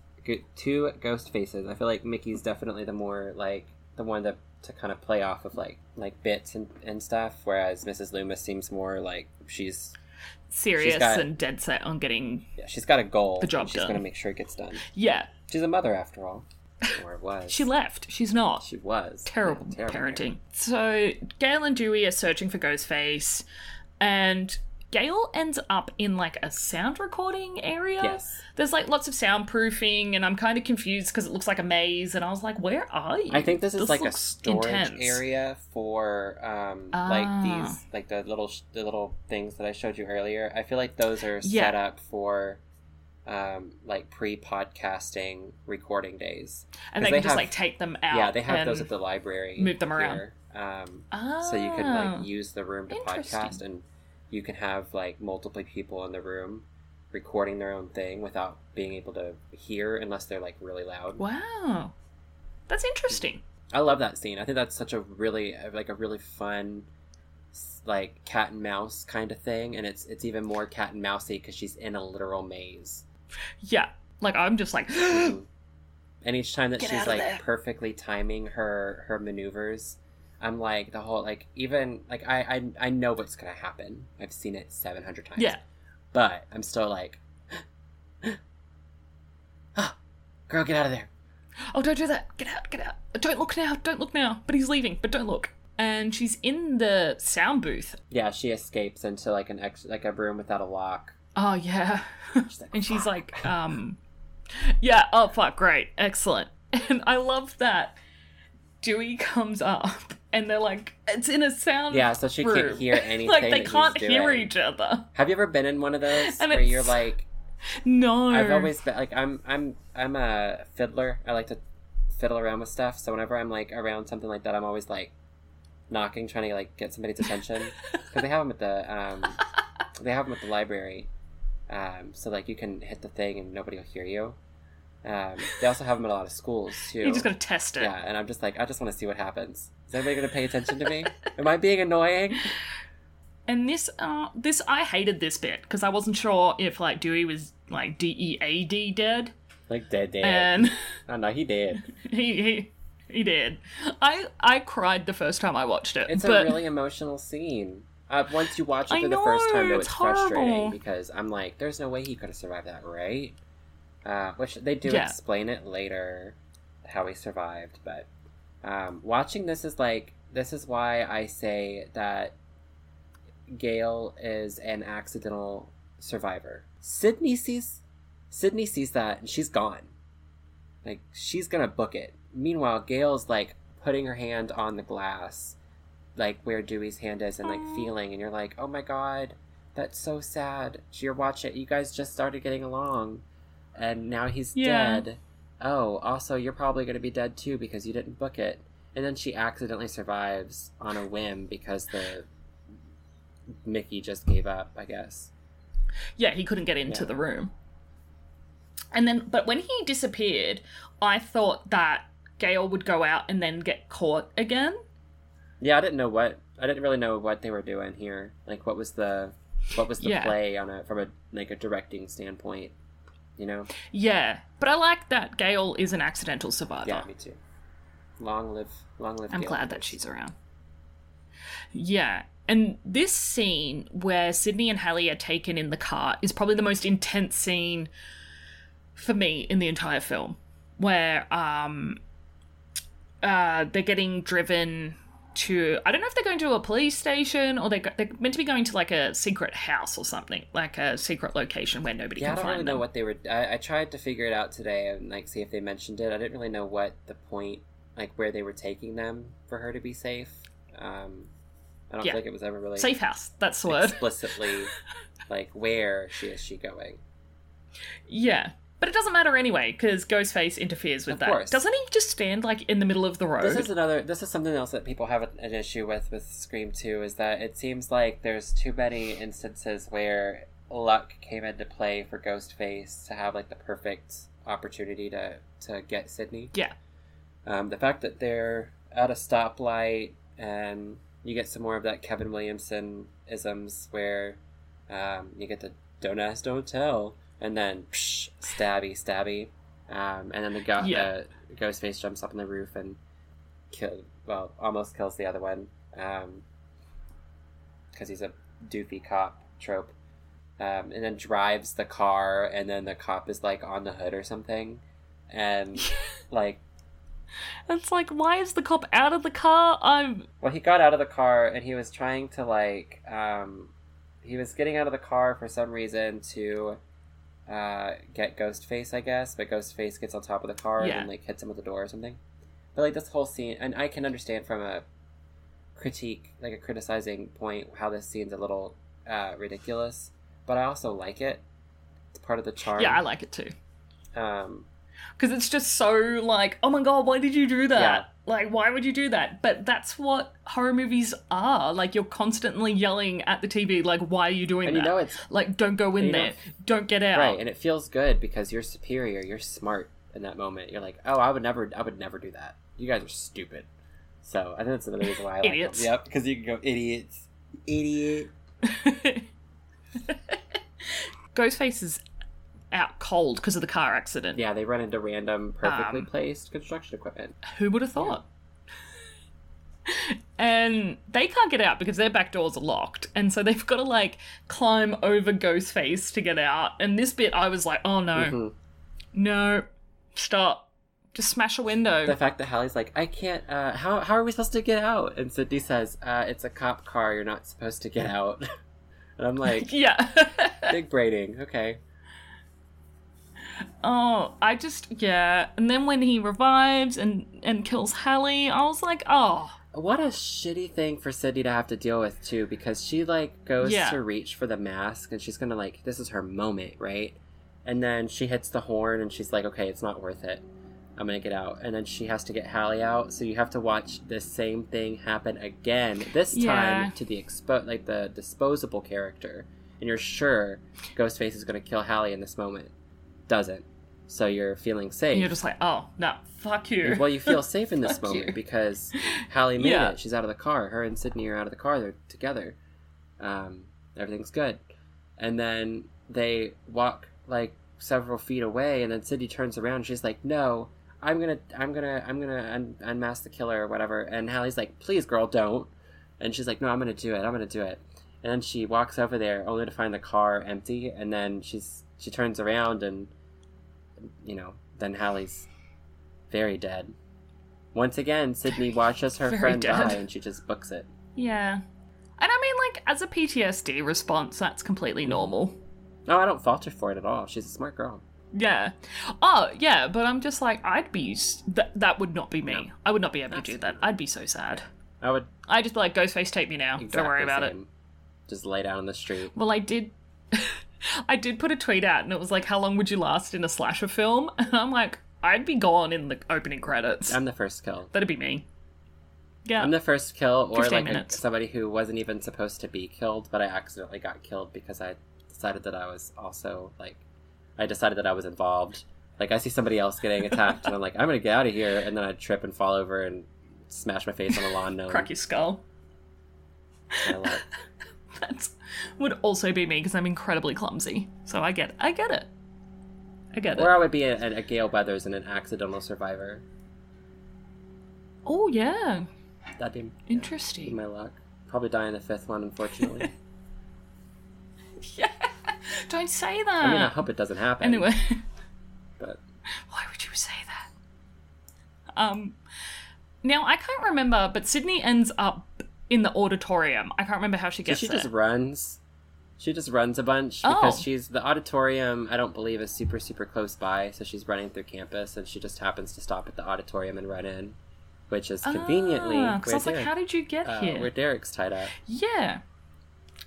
two ghost faces i feel like mickey's definitely the more like the one that to kind of play off of like like bits and, and stuff whereas mrs loomis seems more like she's serious got- and dead set on getting yeah, she's got a goal The job she's done. going to make sure it gets done yeah. she's a mother after all or was She left. She's not. she was terrible, Yeah, parenting. So Gale and Dewey are searching for Ghostface, and Gale ends up in like a sound recording area. yes There's like lots of soundproofing, and I'm kind of confused because it looks like a maze, and I was like, "Where are you?" I think this is like a storage intense. area for um Ah. like these like the little sh- the little things that I showed you earlier. I feel like those are Yeah. set up for um like pre-podcasting recording days. and they they can just have- like take them out. yeah, they have those at the library. move them around. Um Oh. so you can like use the room to podcast and you can have like multiple people in the room recording their own thing without being able to hear unless they're like really loud. Wow, that's interesting. I love that scene. I think that's such a really like a really fun like cat and mouse kind of thing and it's it's even more cat and mousey because she's in a literal maze Yeah, like I'm just like, and each time that Get she's like there. perfectly timing her her maneuvers i'm like the whole like even like i i, I know what's gonna happen i've seen it 700 times yeah, but i'm still like ah, girl get out of there oh, don't do that. Get out, get out. Don't look now. Don't look now. But he's leaving. But don't look. And she's in the sound booth. yeah she escapes into like an ex like a room without a lock Oh yeah. She's like, and she's like, um, yeah. Oh fuck, great, excellent. And I love that Dewey comes up and they're like, it's in a sound. Yeah, so she room. can't hear anything. like they can't hear each other. Have you ever been in one of those And where it's- you're like, No. I've always been like, I'm, I'm, I'm a fiddler. I like to fiddle around with stuff. So whenever I'm like around something like that, I'm always like knocking, trying to like get somebody's attention because they have them at the, um, they have them at the library. Um, so like you can hit the thing and nobody will hear you. Um, they also have them at a lot of schools too. You just gotta test it. Yeah, and I'm just like, I just want to see what happens. Is anybody to pay attention to me? Am I being annoying? And this, uh, this I hated this bit because I wasn't sure if like Dewey was like D E A D dead, Like dead, dead. and oh no, he did. he he he did. I I cried the first time I watched it. It's but a really emotional scene. Uh, once you watch it for the first time, know, though, it's it's frustrating because I'm like, there's no way he could have survived that, right? Uh, which they do Yeah. explain it later how he survived, but um, watching this is like this is why I say that Gale is an accidental survivor. Sidney sees Sidney sees that and she's gone. Like she's gonna book it. Meanwhile, Gale's like putting her hand on the glass, like where Dewey's hand is, and like feeling, and you're like, oh my god, that's so sad. You're watching. You guys just started getting along, and now he's Yeah. dead. Oh, also, you're probably gonna be dead too because you didn't book it. And then she accidentally survives on a whim because the Mickey just gave up. I guess. yeah, he couldn't get into Yeah. the room. And then, but when he disappeared, I thought that Gale would go out and then get caught again. Yeah, I didn't know what I didn't really know what they were doing here. Like, what was the what was the Yeah. play on a from a like a directing standpoint? You know? Yeah, but I like that Gale is an accidental survivor. Yeah, me too. Long live, long live. I'm glad that she's around. Yeah, and this scene where Sidney and Hallie are taken in the car is probably the most intense scene for me in the entire film, where um, uh, they're getting driven to I don't know if they're going to a police station or they go- they're meant to be going to like a secret house or something, like a secret location where nobody Yeah, I can don't find really them. know what they were. I, I tried to figure it out today and like see if they mentioned it. I didn't really know what the point, like where they were taking them for her to be safe. Um, I don't Yeah. feel like it was ever really Safe house, that's the word. explicitly like where she is she going. Yeah. But it doesn't matter anyway, because Ghostface interferes with Of that. course. Doesn't he just stand like in the middle of the road? This is another. This is something else that people have an issue with with Scream Two is that it seems like there's too many instances where luck came into play for Ghostface to have like the perfect opportunity to to get Sidney. Yeah. Um, the fact that they're at a stoplight and you get some more of that Kevin Williamson isms where um, you get the don't ask, don't tell, and then psh, stabby, stabby, um, and then the, go- Yeah. the Ghostface jumps up on the roof and kill, well, almost kills the other one because he's a doofy cop trope, um, and then drives the car, and then the cop is like on the hood or something, and like It's like, why is the cop out of the car? I'm. Well, he got out of the car and he was trying to like um he was getting out of the car for some reason to uh get Ghostface, I guess, but Ghostface gets on top of the car Yeah. and like hits him with the door or something. But like this whole scene and I can understand from a critique, like a criticizing point how this scene's a little uh ridiculous, but I also like it. It's part of the charm. Yeah, I like it too. um Because it's just so like, oh my god, why did you do that? Like, why would you do that? But that's what horror movies are. Like, you're constantly yelling at the TV, like, why are you doing and that? you know it's like, don't go in you know- there. Don't get out. Right, and it feels good because you're superior, you're smart in that moment. You're like, oh, I would never, I would never do that. You guys are stupid. So I think that's another reason why I like them. Idiots. Yep, because you can go idiots, idiot. Ghostface is out cold because of the car accident. Yeah, they run into random, perfectly Um, placed construction equipment. Who would have thought? and they can't get out because their back doors are locked. And so they've got to like climb over Ghostface to get out. And this bit, I was like, oh no, Mhm. no, stop. Just smash a window. The fact that Hallie's like, I can't. Uh, how how are we supposed to get out? And Sidney says, uh, "It's a cop car. You're not supposed to get out." and I'm like, yeah. big braiding. Okay. Oh, I just yeah. And then when he revives and and kills Hallie, I was like, oh, What a shitty thing for Sidney to have to deal with too, because she like goes Yeah. to reach for the mask and she's gonna like this is her moment, right? And then she hits the horn and she's like, okay, it's not worth it. I'm gonna get out, and then she has to get Hallie out. So you have to watch the same thing happen again. This Yeah. time to the expo like the disposable character, and you're sure Ghostface is gonna kill Hallie in this moment. Doesn't. So you're feeling safe. and you're just like, oh no, fuck you. Well, you feel safe in this moment you. because Hallie made Yeah. it. She's out of the car. Her and Sidney are out of the car. They're together. Um, everything's good. And then they walk like several feet away, and then Sidney turns around. And she's like, "No, I'm gonna, I'm gonna, I'm gonna un- unmask the killer or whatever." And Hallie's like, "Please, girl, don't." And she's like, "No, I'm gonna do it. I'm gonna do it." And then she walks over there, only to find the car empty. And then she's she turns around, and you know, then Hallie's very dead. Once again, Sidney watches her Very friend dead. die, and she just books it. yeah. And I mean, like, as a PTSD response, that's completely normal. No, I don't falter for it at all. She's a smart girl. Yeah. Oh, yeah, but I'm just like, I'd be. s- That, that would not be me. No. I would not be able to do that. I'd be so sad. I would I'd just be like, Ghostface, take me now. Don't worry exactly about it. Just lay down in the street. Well, I did. I did put a tweet out, and it was like, "How long would you last in a slasher film?" And I'm like, I'd be gone in the opening credits. I'm the first kill. That'd be me. Yeah. I'm the first kill, or like a- somebody who wasn't even supposed to be killed, but I accidentally got killed because I decided that I was also like, I decided that I was involved. Like I see somebody else getting attacked, and I'm like, I'm gonna get out of here, and then I trip and fall over and smash my face on a lawn gnome. Crack your skull. That would also be me because I'm incredibly clumsy. So I get, I get it. I get it. Or. I would be a, a Gale Weathers and an accidental survivor. Oh yeah, That'd be, be interesting. my luck. Probably die in the fifth one, unfortunately. Yeah. Don't say that. I mean, I hope it doesn't happen. Anyway, but why would you say that? Um, now I can't remember, but Sidney ends up in the auditorium. I can't remember how she gets. so she there. just runs. She just runs a bunch because Oh. she's the auditorium. I don't believe is super super close by, so she's running through campus, and she just happens to stop at the auditorium and run in, which is conveniently because where, I was like, how did you get uh, here? where Derek's tied up. Yeah.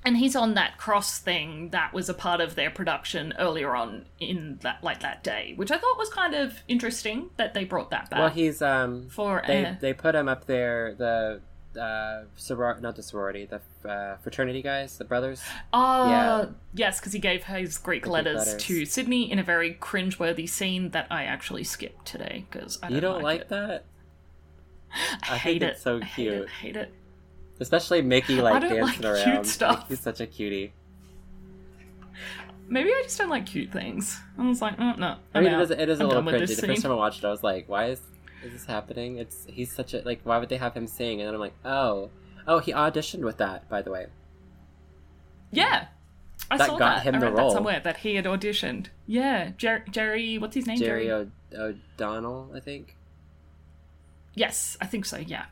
And he's on that cross thing that was a part of their production earlier on in that like that day, which I thought was kind of interesting that they brought that back. Well, he's um for they uh, they put him up there the uh soror not the sorority the uh, fraternity guys the brothers Oh, Yeah. yes, because he gave his Greek Greek letters, letters. to Sidney in a very cringeworthy scene that I actually skipped today because I don't, you don't like, it. that I, I hate it. so I hate it. cute. Hate it. especially Mickey like dancing like cute around stuff. He's such a cutie Maybe I just don't like cute things. I was like, oh, no. I I'm mean, out. it is, it is a little cringy. The first time I watched it, I was like, "Why is is this happening?" It's he's such a like. Why would they have him sing? And then I'm like, "Oh, oh, he auditioned with that." By the way, Yeah. I That saw got that. him I the read role. that somewhere that he had auditioned. Yeah, Jer- Jerry. What's his name? Jerry o- O'Donnell, I think. Yes, I think so. Yeah,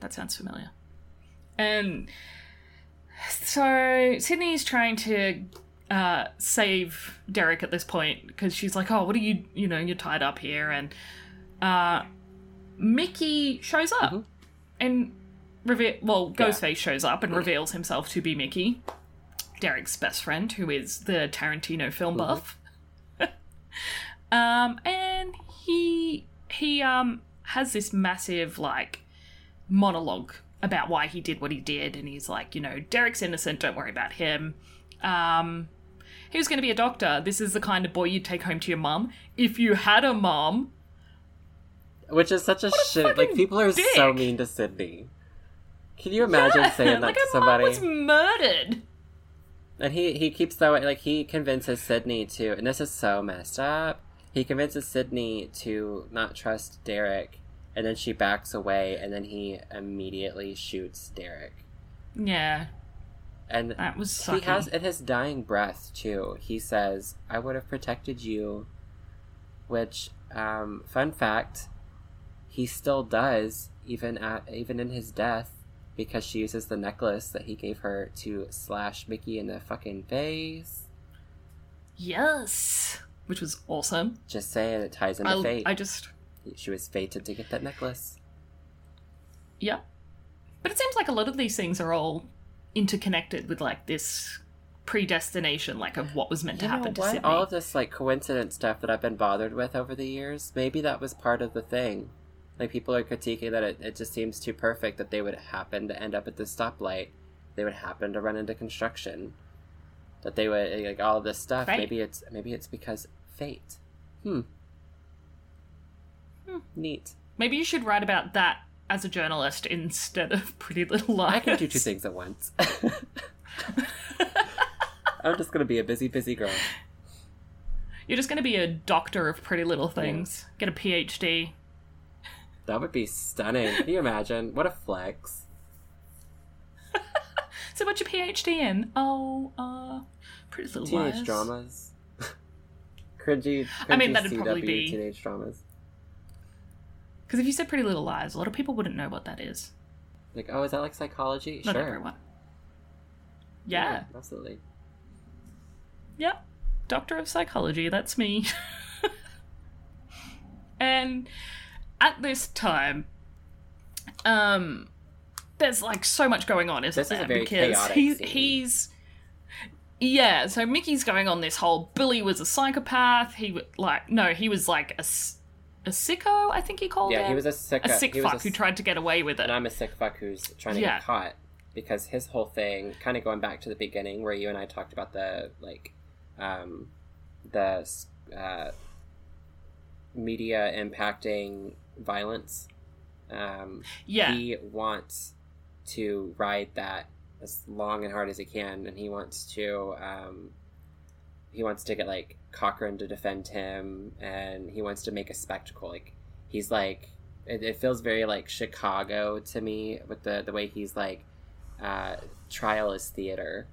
that sounds familiar. And so Sidney's trying to uh, save Derek at this point because she's like, "Oh, what are you? You know, you're tied up here." And uh, Mickey shows up Mhm. and reveal. Well, Yeah. Ghostface shows up and reveals himself to be Mickey, Derek's best friend, who is the Tarantino film Mhm. buff. um, and he he um has this massive like monologue about why he did what he did, and he's like, you know, Derek's innocent. Don't worry about him. Um, he was going to be a doctor. This is the kind of boy you'd take home to your mum if you had a mum. Which is such a shit. Like people are so mean to Sidney. Can you imagine saying that like to somebody? mum was murdered. And he he keeps that way. Like he convinces Sidney to, and this is so messed up. He convinces Sidney to not trust Derek, and then she backs away, and then he immediately shoots Derek. Yeah, And that was he has in his dying breath too. He says, "I would have protected you," which, um, fun fact, he still does even at even in his death because she uses the necklace that he gave her to slash Mickey in the fucking face. Yes. which was awesome. Just saying, it ties into I, fate. I just She was fated to get that necklace. yeah, but it seems like a lot of these things are all interconnected with like this predestination, like of what was meant to You know happen to? Sidney. All of this like coincidence stuff that I've been bothered with over the years, maybe that was part of the thing. Like people are critiquing that it, it just seems too perfect that they would happen to end up at the stoplight. They would happen to run into construction. That they would like all of this stuff. Fate. Maybe it's maybe it's because fate. Hmm. Hmm. Neat. Maybe you should write about that as a journalist instead of Pretty Little Liars. I can do two things at once. I'm just gonna be a busy, busy girl. You're just going to be a doctor of Pretty Little Things. Get a PhD. That would be stunning. Can you imagine? What a flex. So what's your PhD in? Oh, uh, Pretty Little lies. Teenage Liars. dramas. cringy, cringy I mean, that'd CW probably be- teenage dramas. Because if you said Pretty Little Lies, a lot of people wouldn't know what that is. Like, oh, is that like psychology? Not sure. everyone. Yeah. absolutely. yeah. Doctor of Psychology, that's me. and at this time, um, there's like so much going on, isn't This is there? very because he's scene. he's yeah. So Mickey's going on this whole Billy was a psychopath. He like no, he was like a a sicko. I think he called it. Yeah, him he was a sick, a sick fuck a who tried to get away with it. and I'm a sick fuck who's trying to Yeah. get caught because his whole thing, kind of going back to the beginning where you and I talked about the like, um, the uh, media impacting violence. Um, yeah, he wants to ride that as long and hard as he can, and he wants to um, he wants to get like Cochran to defend him, and he wants to make a spectacle. Like he's like it, it feels very like Chicago to me with the the way he's like uh, trial is theater.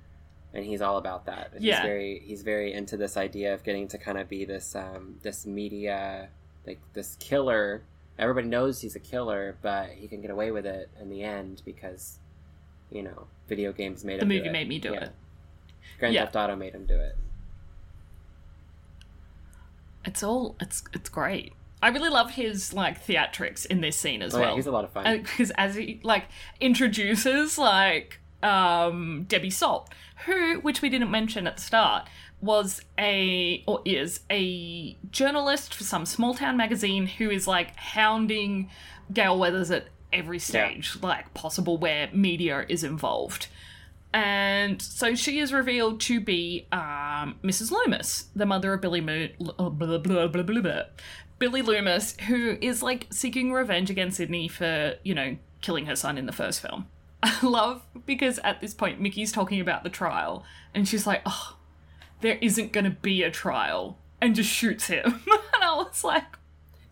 And he's all about that. And Yeah. He's very he's very into this idea of getting to kind of be this um, this media like this killer everybody knows he's a killer, but he can get away with it in the end because, you know, video games made the him. do movie made me do Yeah. it. Grand Yeah. Theft Auto made him do it. It's all it's it's great. I really love his like theatrics in this scene as Oh, well. yeah, he's a lot of fun. Because as he like introduces like um Debbie Salt, who which we didn't mention at the start was a or is a journalist for some small town magazine who is like hounding Gale Weathers at every stage like possible where media is involved. And so she is revealed to be um, Mrs. Loomis, the mother of Billy Mo- blah, blah, blah, blah, blah. Billy Loomis, who is like seeking revenge against Sidney for, you know, killing her son in the first film. I love because at this point Mickey's talking about the trial and she's like, oh, there isn't going to be a trial, and just shoots him. and I was like,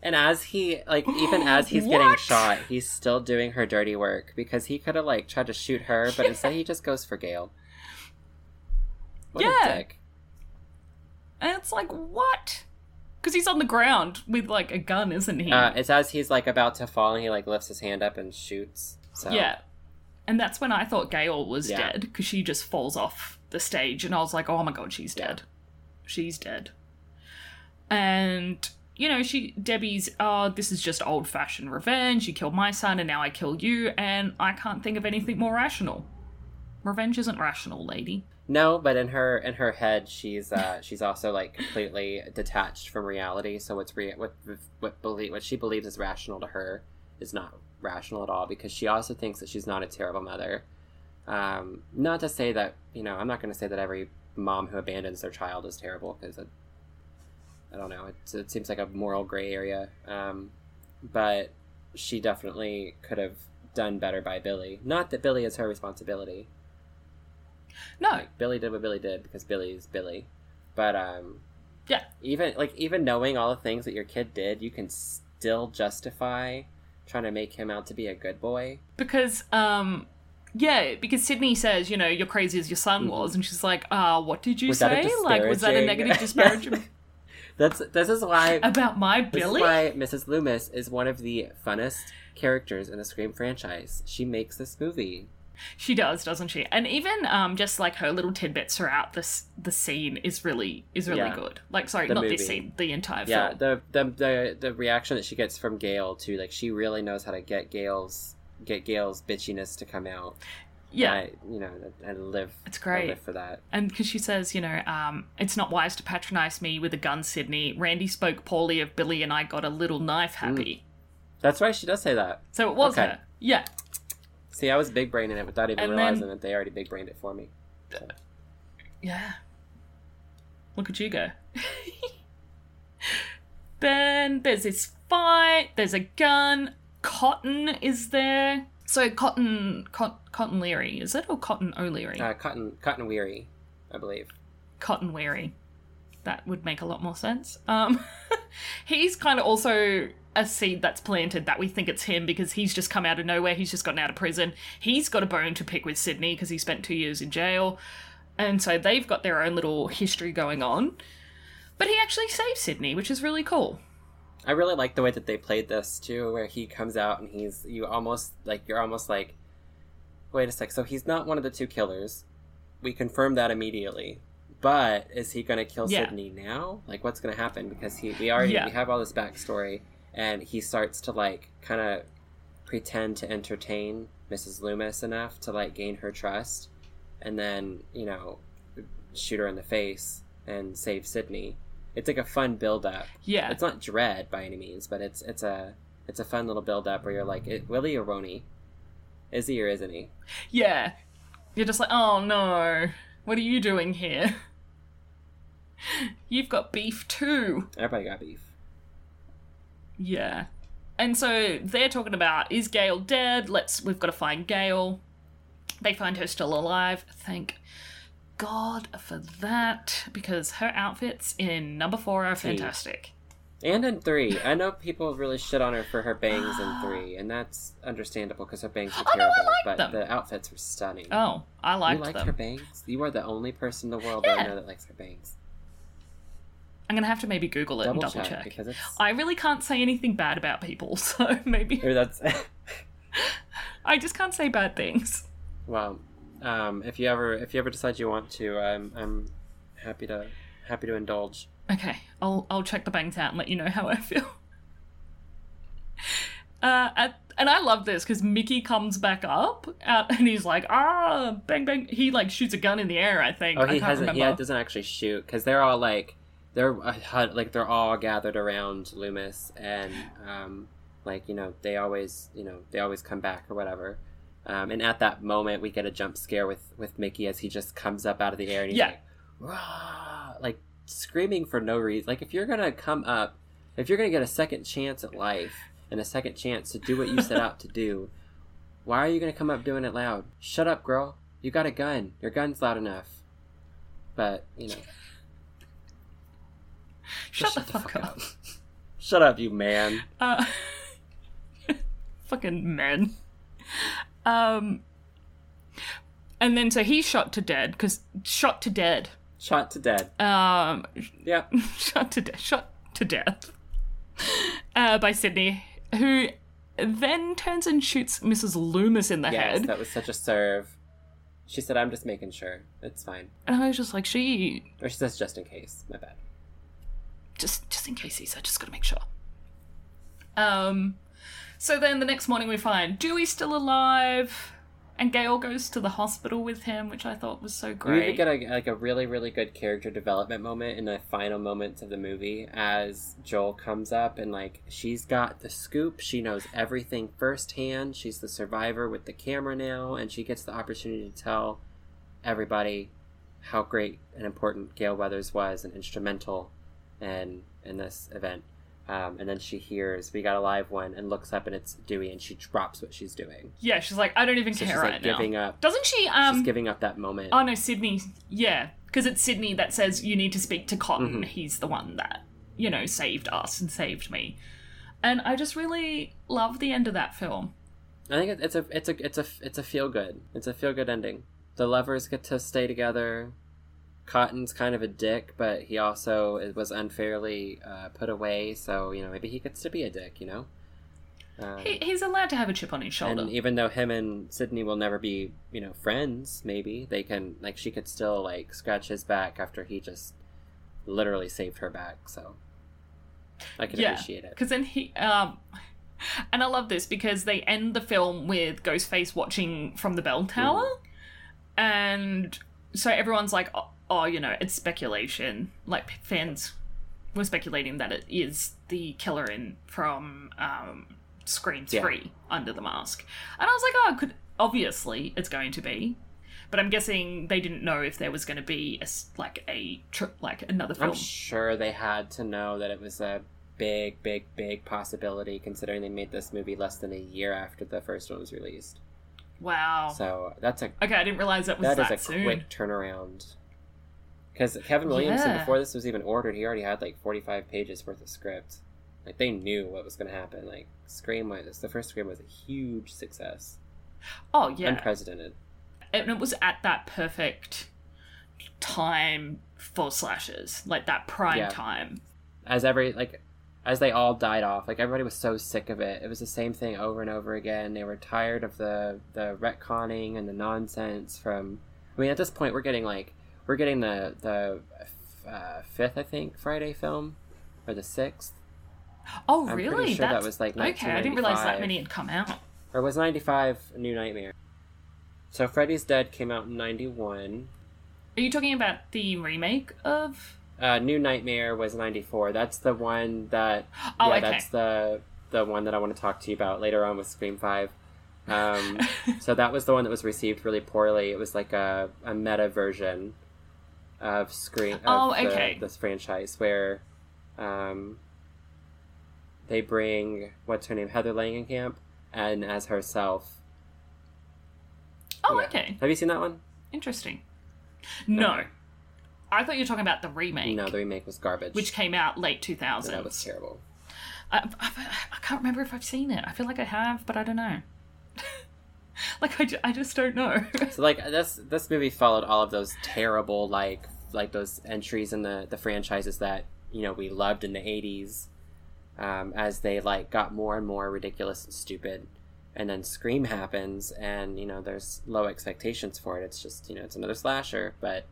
and as he like even as he's getting shot, he's still doing her dirty work because he could have like tried to shoot her, but instead he just goes for Gale. What Yeah. a dick. and it's like, what? Because he's on the ground with like a gun, isn't he? Uh, it's as he's like about to fall and he like lifts his hand up and shoots. So Yeah. And that's when I thought Gale was Yeah. dead because she just falls off the stage and I was like, "Oh my god, she's dead. She's dead." And you know, she Debbie's, "Oh, this is just old-fashioned revenge. You killed my son and now I kill you and I can't think of anything more rational." Revenge isn't rational, lady. No, but in her in her head, she's uh, she's also like completely detached from reality. So what's re- what what believe what she believes is rational to her is not rational at all because she also thinks that she's not a terrible mother. Um, not to say that you know I'm not going to say that every mom who abandons their child is terrible because I don't know it, it seems like a moral gray area. Um, but she definitely could have done better by Billy. Not that Billy is her responsibility. No. Billy did what Billy did because Billy is Billy. But um Yeah. Even like even knowing all the things that your kid did, you can still justify trying to make him out to be a good boy. Because um yeah, because Sidney says, you know, you're crazy as your son Mhm. was, and she's like, uh, what did you Was say? Like, was that a negative disparagement That's this is why about my this is Billy? why Mrs. Loomis is one of the funnest characters in the Scream franchise. She makes this movie. She does, doesn't she? And even um, just like her little tidbits throughout this the scene is really is really Yeah. good. Like, sorry, The not movie. this scene, the entire Yeah, film. the, the the the reaction that she gets from Gale too, like she really knows how to get Gale's get Gale's bitchiness to come out. Yeah, I, you know, I live. It's I great. live for that. and because she says, you know, um, it's not wise to patronize me with a gun, Sidney. Randy spoke poorly of Billy, and I got a little knife happy. That's right. She does say that. So it was Mm. Okay. her. Yeah, See, I was big braining it without even And then- realizing that they already big brained it for me. yeah. Look at you go. then there's this fight. There's a gun. Cotton is there. So Cotton, Cot, Cotton Leary, is it or Cotton O'Leary? Uh, Cotton Cotton Weary, I believe. Cotton Weary. That would make a lot more sense. Um, he's kind of also a seed that's planted that we think it's him because he's just come out of nowhere. He's just gotten out of prison. He's got a bone to pick with Sidney because he spent two years in jail. And so they've got their own little history going on. But he actually saves Sidney, which is really cool. I really like the way that they played this too, where he comes out and he's you almost like you're almost like, wait a sec. So he's not one of the two killers. We confirm that immediately. But is he going to kill Yeah. Sidney now? Like, what's going to happen? Because he we already Yeah. we have all this backstory, and he starts to like kind of pretend to entertain Mrs. Loomis enough to like gain her trust, and then you know shoot her in the face and save Sidney. It's like a fun build up Yeah. it's not dread by any means, but it's it's a it's a fun little build up where you're like, it, Willie or Roni? Is he or isn't he? Yeah. You're just like, oh no, what are you doing here? You've got beef too. Everybody got beef. Yeah. And so they're talking about is Gale dead? Let's we've got to find Gale. They find her still alive. Thank God for that because her outfits in number 4 are fantastic. And in three, I know people really shit on her for her bangs in three, and that's understandable because her bangs were Oh, no, I terrible. like but them. the outfits were stunning. Oh, I liked you liked them. her bangs? You are the only person in the world that I know that likes her bangs. I'm going to have to maybe google it Double, and double check, check. because. I really can't say anything bad about people, so maybe Maybe that's. I just can't say bad things. well, um, if you ever if you ever decide you want to, I'm I'm happy to happy to indulge. Okay, I'll I'll check the bangs out and let you know how I feel. Uh, and, and I love this because Mickey comes back up out and he's like, ah, bang bang. He like shoots a gun in the air. I think. Oh, he hasn't. He doesn't actually shoot because they're all like they're uh, like they're all gathered around Loomis and um, like you know they always you know they always come back or whatever. Um, and at that moment, we get a jump scare with with Mickey as he just comes up out of the air and he's Yeah. like, Rah! like screaming for no reason. Like if you're gonna come up, if you're gonna get a second chance at life and a second chance to do what you set out to do, why are you gonna come up doing it loud? Shut up, girl. You got a gun. Your gun's loud enough. But you know, Shut, just the, fuck, up. shut up, you man. Uh, fucking men. Um, and then so he's shot to dead because shot to dead. Shot to dead. Um, Yeah. shot to death. Shot to death. Uh, by Sidney, who then turns and shoots Mrs. Loomis in the Yes, head. that was such a serve. She said, "I'm just making sure. It's fine." And I was just like, she Or she says, "Just in case." My bad. just just in case he said, just gotta make sure. Um, so then the next morning we find Dewey's still alive, and Gale goes to the hospital with him, which I thought was so great. even get a, like a really, really good character development moment in the final moments of the movie as Joel comes up and like she's got the scoop. She knows everything firsthand. She's the survivor with the camera now, and she gets the opportunity to tell everybody how great and important Gale Weathers was and instrumental in in this event. Um, and then she hears we got a live one and looks up and it's Dewey and she drops what she's doing. yeah, she's like, I don't even So care she's right like now. giving up. Doesn't she? Um, she's giving up that moment. Oh no, Sidney. Yeah, because it's Sidney that says you need to speak to Cotton. Mhm. He's the one that you know saved us and saved me. And I just really love the end of that film. I think it's a it's a it's a it's a feel good. It's a feel good ending. The lovers get to stay together. Cotton's kind of a dick, but he also was unfairly uh, put away. So you know maybe he gets to be a dick. You know, Um, He, he's allowed to have a chip on his shoulder. and even though him and Sidney will never be, you know, friends, maybe they can like she could still like scratch his back after he just literally saved her back. So I can Yeah. appreciate it. Because then he, um, and I love this because they end the film with Ghostface watching from the bell tower, and so everyone's like, oh, oh, you know, it's speculation. Like fans were speculating that it is the killer in from um, Scream Yeah. Three Under the Mask, and I was like, oh, could obviously it's going to be. But I'm guessing they didn't know if there was going to be a like a tr- like another film. I'm sure they had to know that it was a big, big, big possibility, considering they made this movie less than a year after the first one was released. wow. So that's a Okay, I didn't realize that was that that, is a soon. quick turnaround. Because Kevin Williamson, Yeah. before this was even ordered, he already had like 45 pages worth of script. Like they knew what was going to happen. Like Scream was the first Scream was a huge success, Oh yeah, unprecedented. and it was at that perfect time for slashes, like that prime Yeah. time. As every like, as they all died off, like everybody was so sick of it. It was the same thing over and over again. They were tired of the the retconning and the nonsense from. I mean, at this point, we're getting like we're getting the the uh, fifth, I think, Friday film or the sixth. Oh I'm really? pretty sure that That's was like okay. I didn't realize that many had come out. or was 95 a new nightmare so freddy's dead came out in 91 Are you talking about the remake of? uh, new nightmare was 94 that's the one that Oh, yeah okay. that's the the one that i want to talk to you about later on with scream 5 um, so that was the one that was received really poorly it was like a, a meta version of screen. of Oh, the- this franchise where um, they bring what's her name heather langenkamp and as herself oh, Yeah. okay, have you seen that one interesting. No, I thought you were talking about the remake, No, the remake was garbage. which came out late 2000. that was terrible. I, I, I can't remember if I've seen it. I feel like I have, but I don't know. like I, ju- I just don't know. So like this this movie followed all of those terrible like like those entries in the the franchises that you know we loved in the eighties, um, as they like got more and more ridiculous and stupid, and then Scream happens, and you know there's low expectations for it. It's just you know it's another slasher, but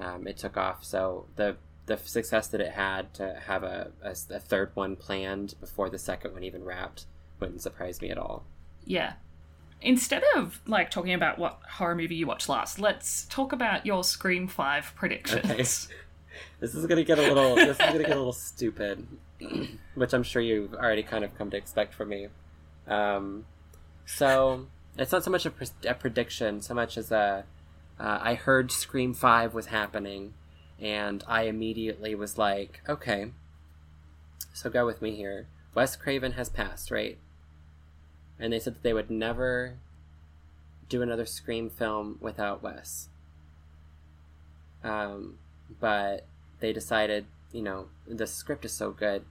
um, it took off. So the the success that it had to have a, a, a third one planned before the second one even wrapped wouldn't surprise me at all. Yeah. Instead of like talking about what horror movie you watched last, let's talk about your Scream Five predictions. Okay. This is gonna get a little. This is gonna get a little stupid, which I'm sure you've already kind of come to expect from me. Um, so it's not so much a, pre- a prediction, so much as a. Uh, I heard Scream Five was happening, and I immediately was like, okay. So go with me here. Wes Craven has passed, right? And they said that they would never do another Scream film without Wes. Um, but they decided, you know, the script is so good,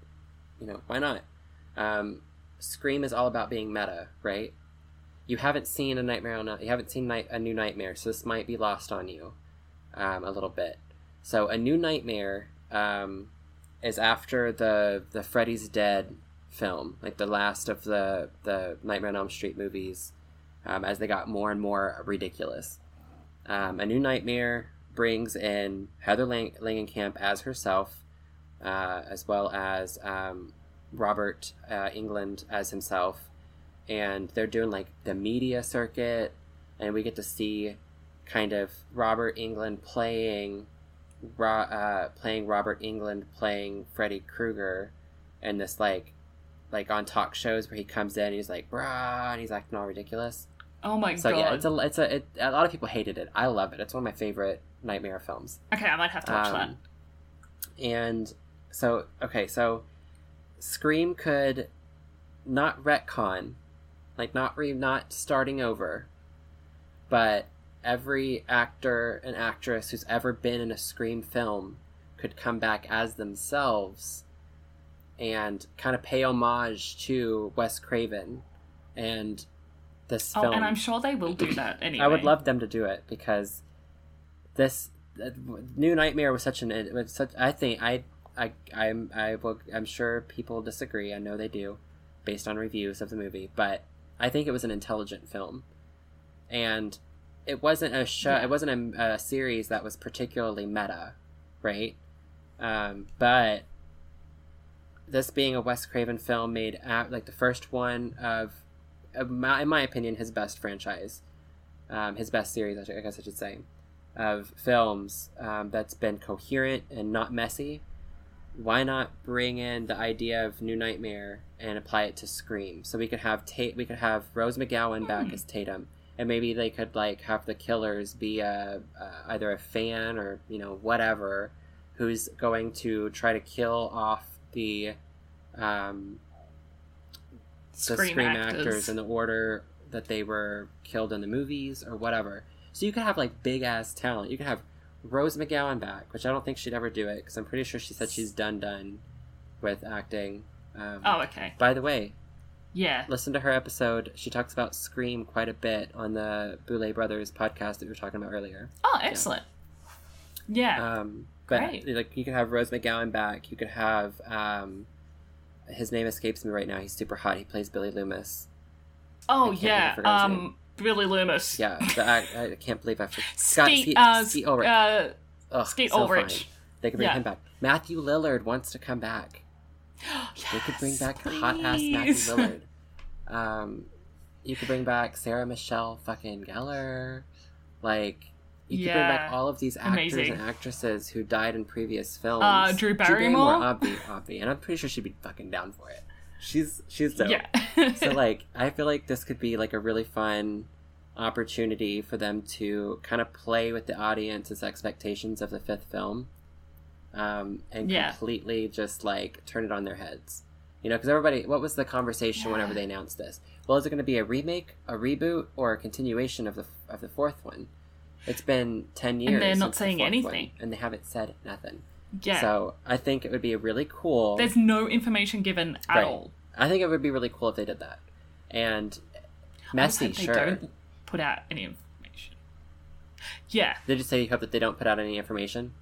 you know, why not? Um, Scream is all about being meta, right? You haven't seen a Nightmare on you haven't seen night, a new Nightmare, so this might be lost on you, um, a little bit. So a new Nightmare um, is after the the Freddy's Dead film, like the last of the the Nightmare on Elm Street movies, um, as they got more and more ridiculous. Um, a new Nightmare brings in Heather Lang- Langenkamp as herself, uh, as well as um, Robert uh, Englund as himself, and they're doing like the media circuit, and we get to see kind of Robert Englund playing, Ro- uh, playing Robert Englund playing Freddy Krueger, and this like, like on talk shows where he comes in, and he's like brah, and he's acting all ridiculous. Oh my So god. So yeah, it's a it's a it, a lot of people hated it. I love it. It's one of my favorite nightmare films. okay, I might have to watch that. Um, And so okay, so Scream could not retcon, like not re not starting over, but every actor and actress who's ever been in a Scream film could come back as themselves and kind of pay homage to Wes Craven and this Oh, film. and I'm sure they will do that anyway. I would love them to do it because this uh, New Nightmare was such an it was such. I think I I I'm I will I'm sure people disagree. I know they do. based on reviews of the movie, but I think it was an intelligent film, and it wasn't a show. Yeah. It wasn't a, a series that was particularly meta, right? Um, but this being a Wes Craven film made at, like the first one of, of my, in my opinion, his best franchise, um, his best series, I guess I should say, of films um, that's been coherent and not messy. Why not bring in the idea of New Nightmare and apply it to Scream? So we could have Tate, we could have Rose McGowan back Hmm. as Tatum, and maybe they could like have the killers be a, uh, either a fan or you know whatever, who's going to try to kill off the um, the Scream, scream actors. actors in the order that they were killed in the movies or whatever. So you could have like big ass talent. You could have Rose McGowan back, which I don't think she'd ever do it because I'm pretty sure she said she's done done with acting. Um, Oh, okay. By the way, Yeah. listen to her episode. She talks about Scream quite a bit on the Boulet Brothers podcast that we were talking about earlier. Oh, excellent. Yeah. Um, but Great. like you could have Rose McGowan back. You could have um, his name escapes me right now. He's super hot. He plays Billy Loomis. oh, yeah. Um, Billy Loomis. Yeah, act, I can't believe I forgot. Scott Skeet, Skeet- uh, Skeet Ulrich. uh, Ugh, Skeet so Ulrich. fine. They could bring Yeah. him back. Matthew Lillard wants to come back. They could bring back hot ass Matthew. Lillard. Um, you could bring back Sarah Michelle fucking Gellar. Like, you could bring back all of these actors Amazing. and actresses who died in previous films. Uh, Drew Barrymore? Obvi, Obvi, and I'm pretty sure she'd be fucking down for it. She's she's dope. Yeah. so like i feel like this could be like a really fun opportunity for them to kind of play with the audience's expectations of the fifth film um, and Yeah. completely just like turn it on their heads you know because everybody what was the conversation whenever they announced this well is it going to be a remake a reboot or a continuation of the of the fourth one it's been 10 years And they're not since the saying anything. one, and they haven't said nothing yeah. so i think it would be a really cool There's no information given at Right. all. I think it would be really cool if they did that. And I messy, sure. don't put out any information. Yeah. They just say you hope that they don't put out any information?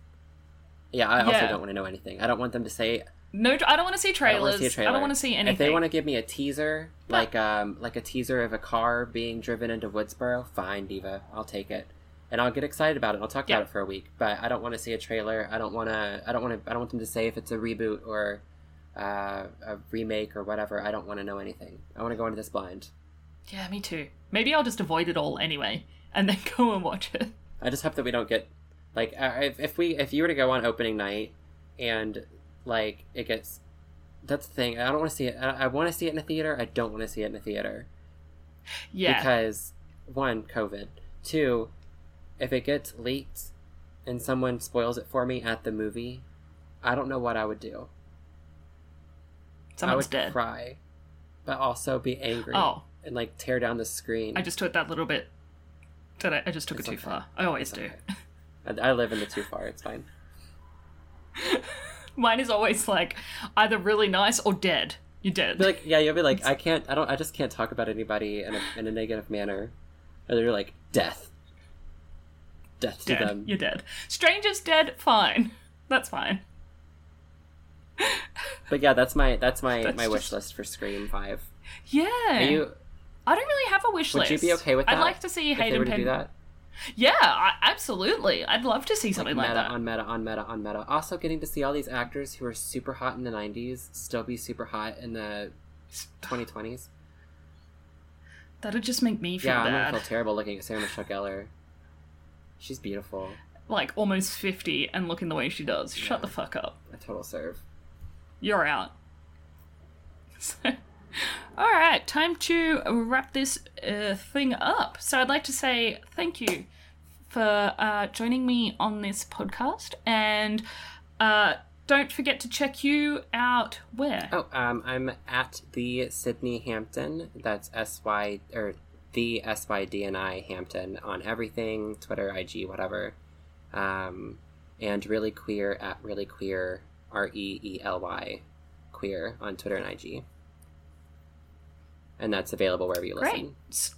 Yeah, I also Yeah. don't want to know anything. I don't want them to say. No, I don't want to see trailers. I don't wanna trailers. see a I trailer. don't want to see anything. If they want to give me a teaser, like um, like a teaser of a car being driven into Woodsboro, fine, Diva, I'll take it, and I'll get excited about it. I'll talk Yeah. about it for a week. But I don't want to see a trailer. I don't want to. I don't want to. I don't want them to say if it's a reboot or uh, a remake or whatever. I don't want to know anything. I want to go into this blind. Yeah, me too. Maybe I'll just avoid it all anyway, and then go and watch it. I just hope that we don't get like uh, if, if we if you were to go on opening night and like it gets that's the thing I don't want to see it I, I want to see it in a theater I don't want to see it in a theater Yeah. because one COVID two if it gets leaked and someone spoils it for me at the movie I don't know what I would do I would dead. cry but also be angry Oh, and like tear down the screen I just took that little bit. Did I? I just took It's it too okay. far. I always It's do. okay. I, I live in the too far it's fine Mine is always like either really nice or dead. You're dead. be like, yeah, you'll be like, I can't, I don't, I just can't talk about anybody in a, in a negative manner. Or they're like, death. Death to dead. them. You're dead. Stranger's dead. Fine. That's fine. But yeah, that's my, that's my, That's my wish list for Scream 5. Yeah. Are you, I don't really have a wish would list. you be okay with that? I'd like to see Hayden were do that? Yeah, I, absolutely. I'd love to see something like, meta that. on meta on meta on meta. Also getting to see all these actors who are super hot in the 90s still be super hot in the 2020s. That'd just make me feel Yeah, I'm gonna feel terrible looking at Sarah Michelle Gellar. She's beautiful. Like almost fifty and looking the way she does. Shut Yeah. the fuck up. A total serve. You're out. All right, time to wrap this uh, thing up. So I'd like to say thank you for uh, joining me on this podcast, and uh, don't forget to check you out. Where? Oh, um, I'm at the Sydney Hampton. That's S Y or the S Y D N I Hampton on everything Twitter, IG, whatever. Um, and really queer at really queer R E E L Y queer on Twitter and IG. And that's available wherever you listen. S-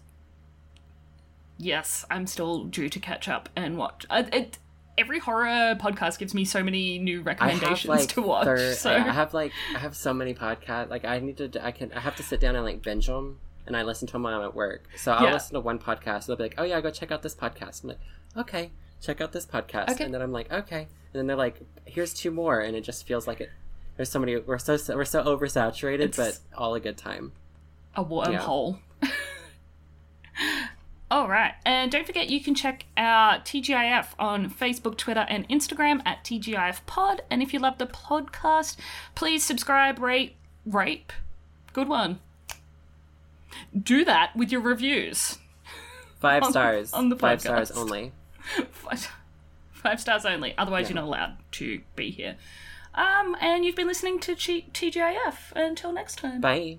Yes, I'm still due to catch up and watch. I, it, every horror podcast gives me so many new recommendations like to watch. thir- so I have like I have so many podcasts. Like I need to I can I have to sit down and like binge them, and I listen to them while I'm at work. So I'll Yeah. listen to one podcast, and they'll be like, "Oh yeah, go check out this podcast." I'm like, "Okay, check out this podcast," Okay. and then I'm like, "Okay," and then they're like, "Here's two more," and it just feels like it. There's so many. We're so we're so oversaturated, It's- but all a good time. a wormhole. All right. And don't forget, you can check out TGIF on Facebook, Twitter, and Instagram at TGIF Pod. And if you love the podcast, please subscribe, rate, rape. Good one. Do that with your reviews. Five On- stars. on the Five stars podcast. only. Five five stars only. Otherwise, Yeah. you're not allowed to be here. Um, and you've been listening to G- TGIF. Until next time. Bye.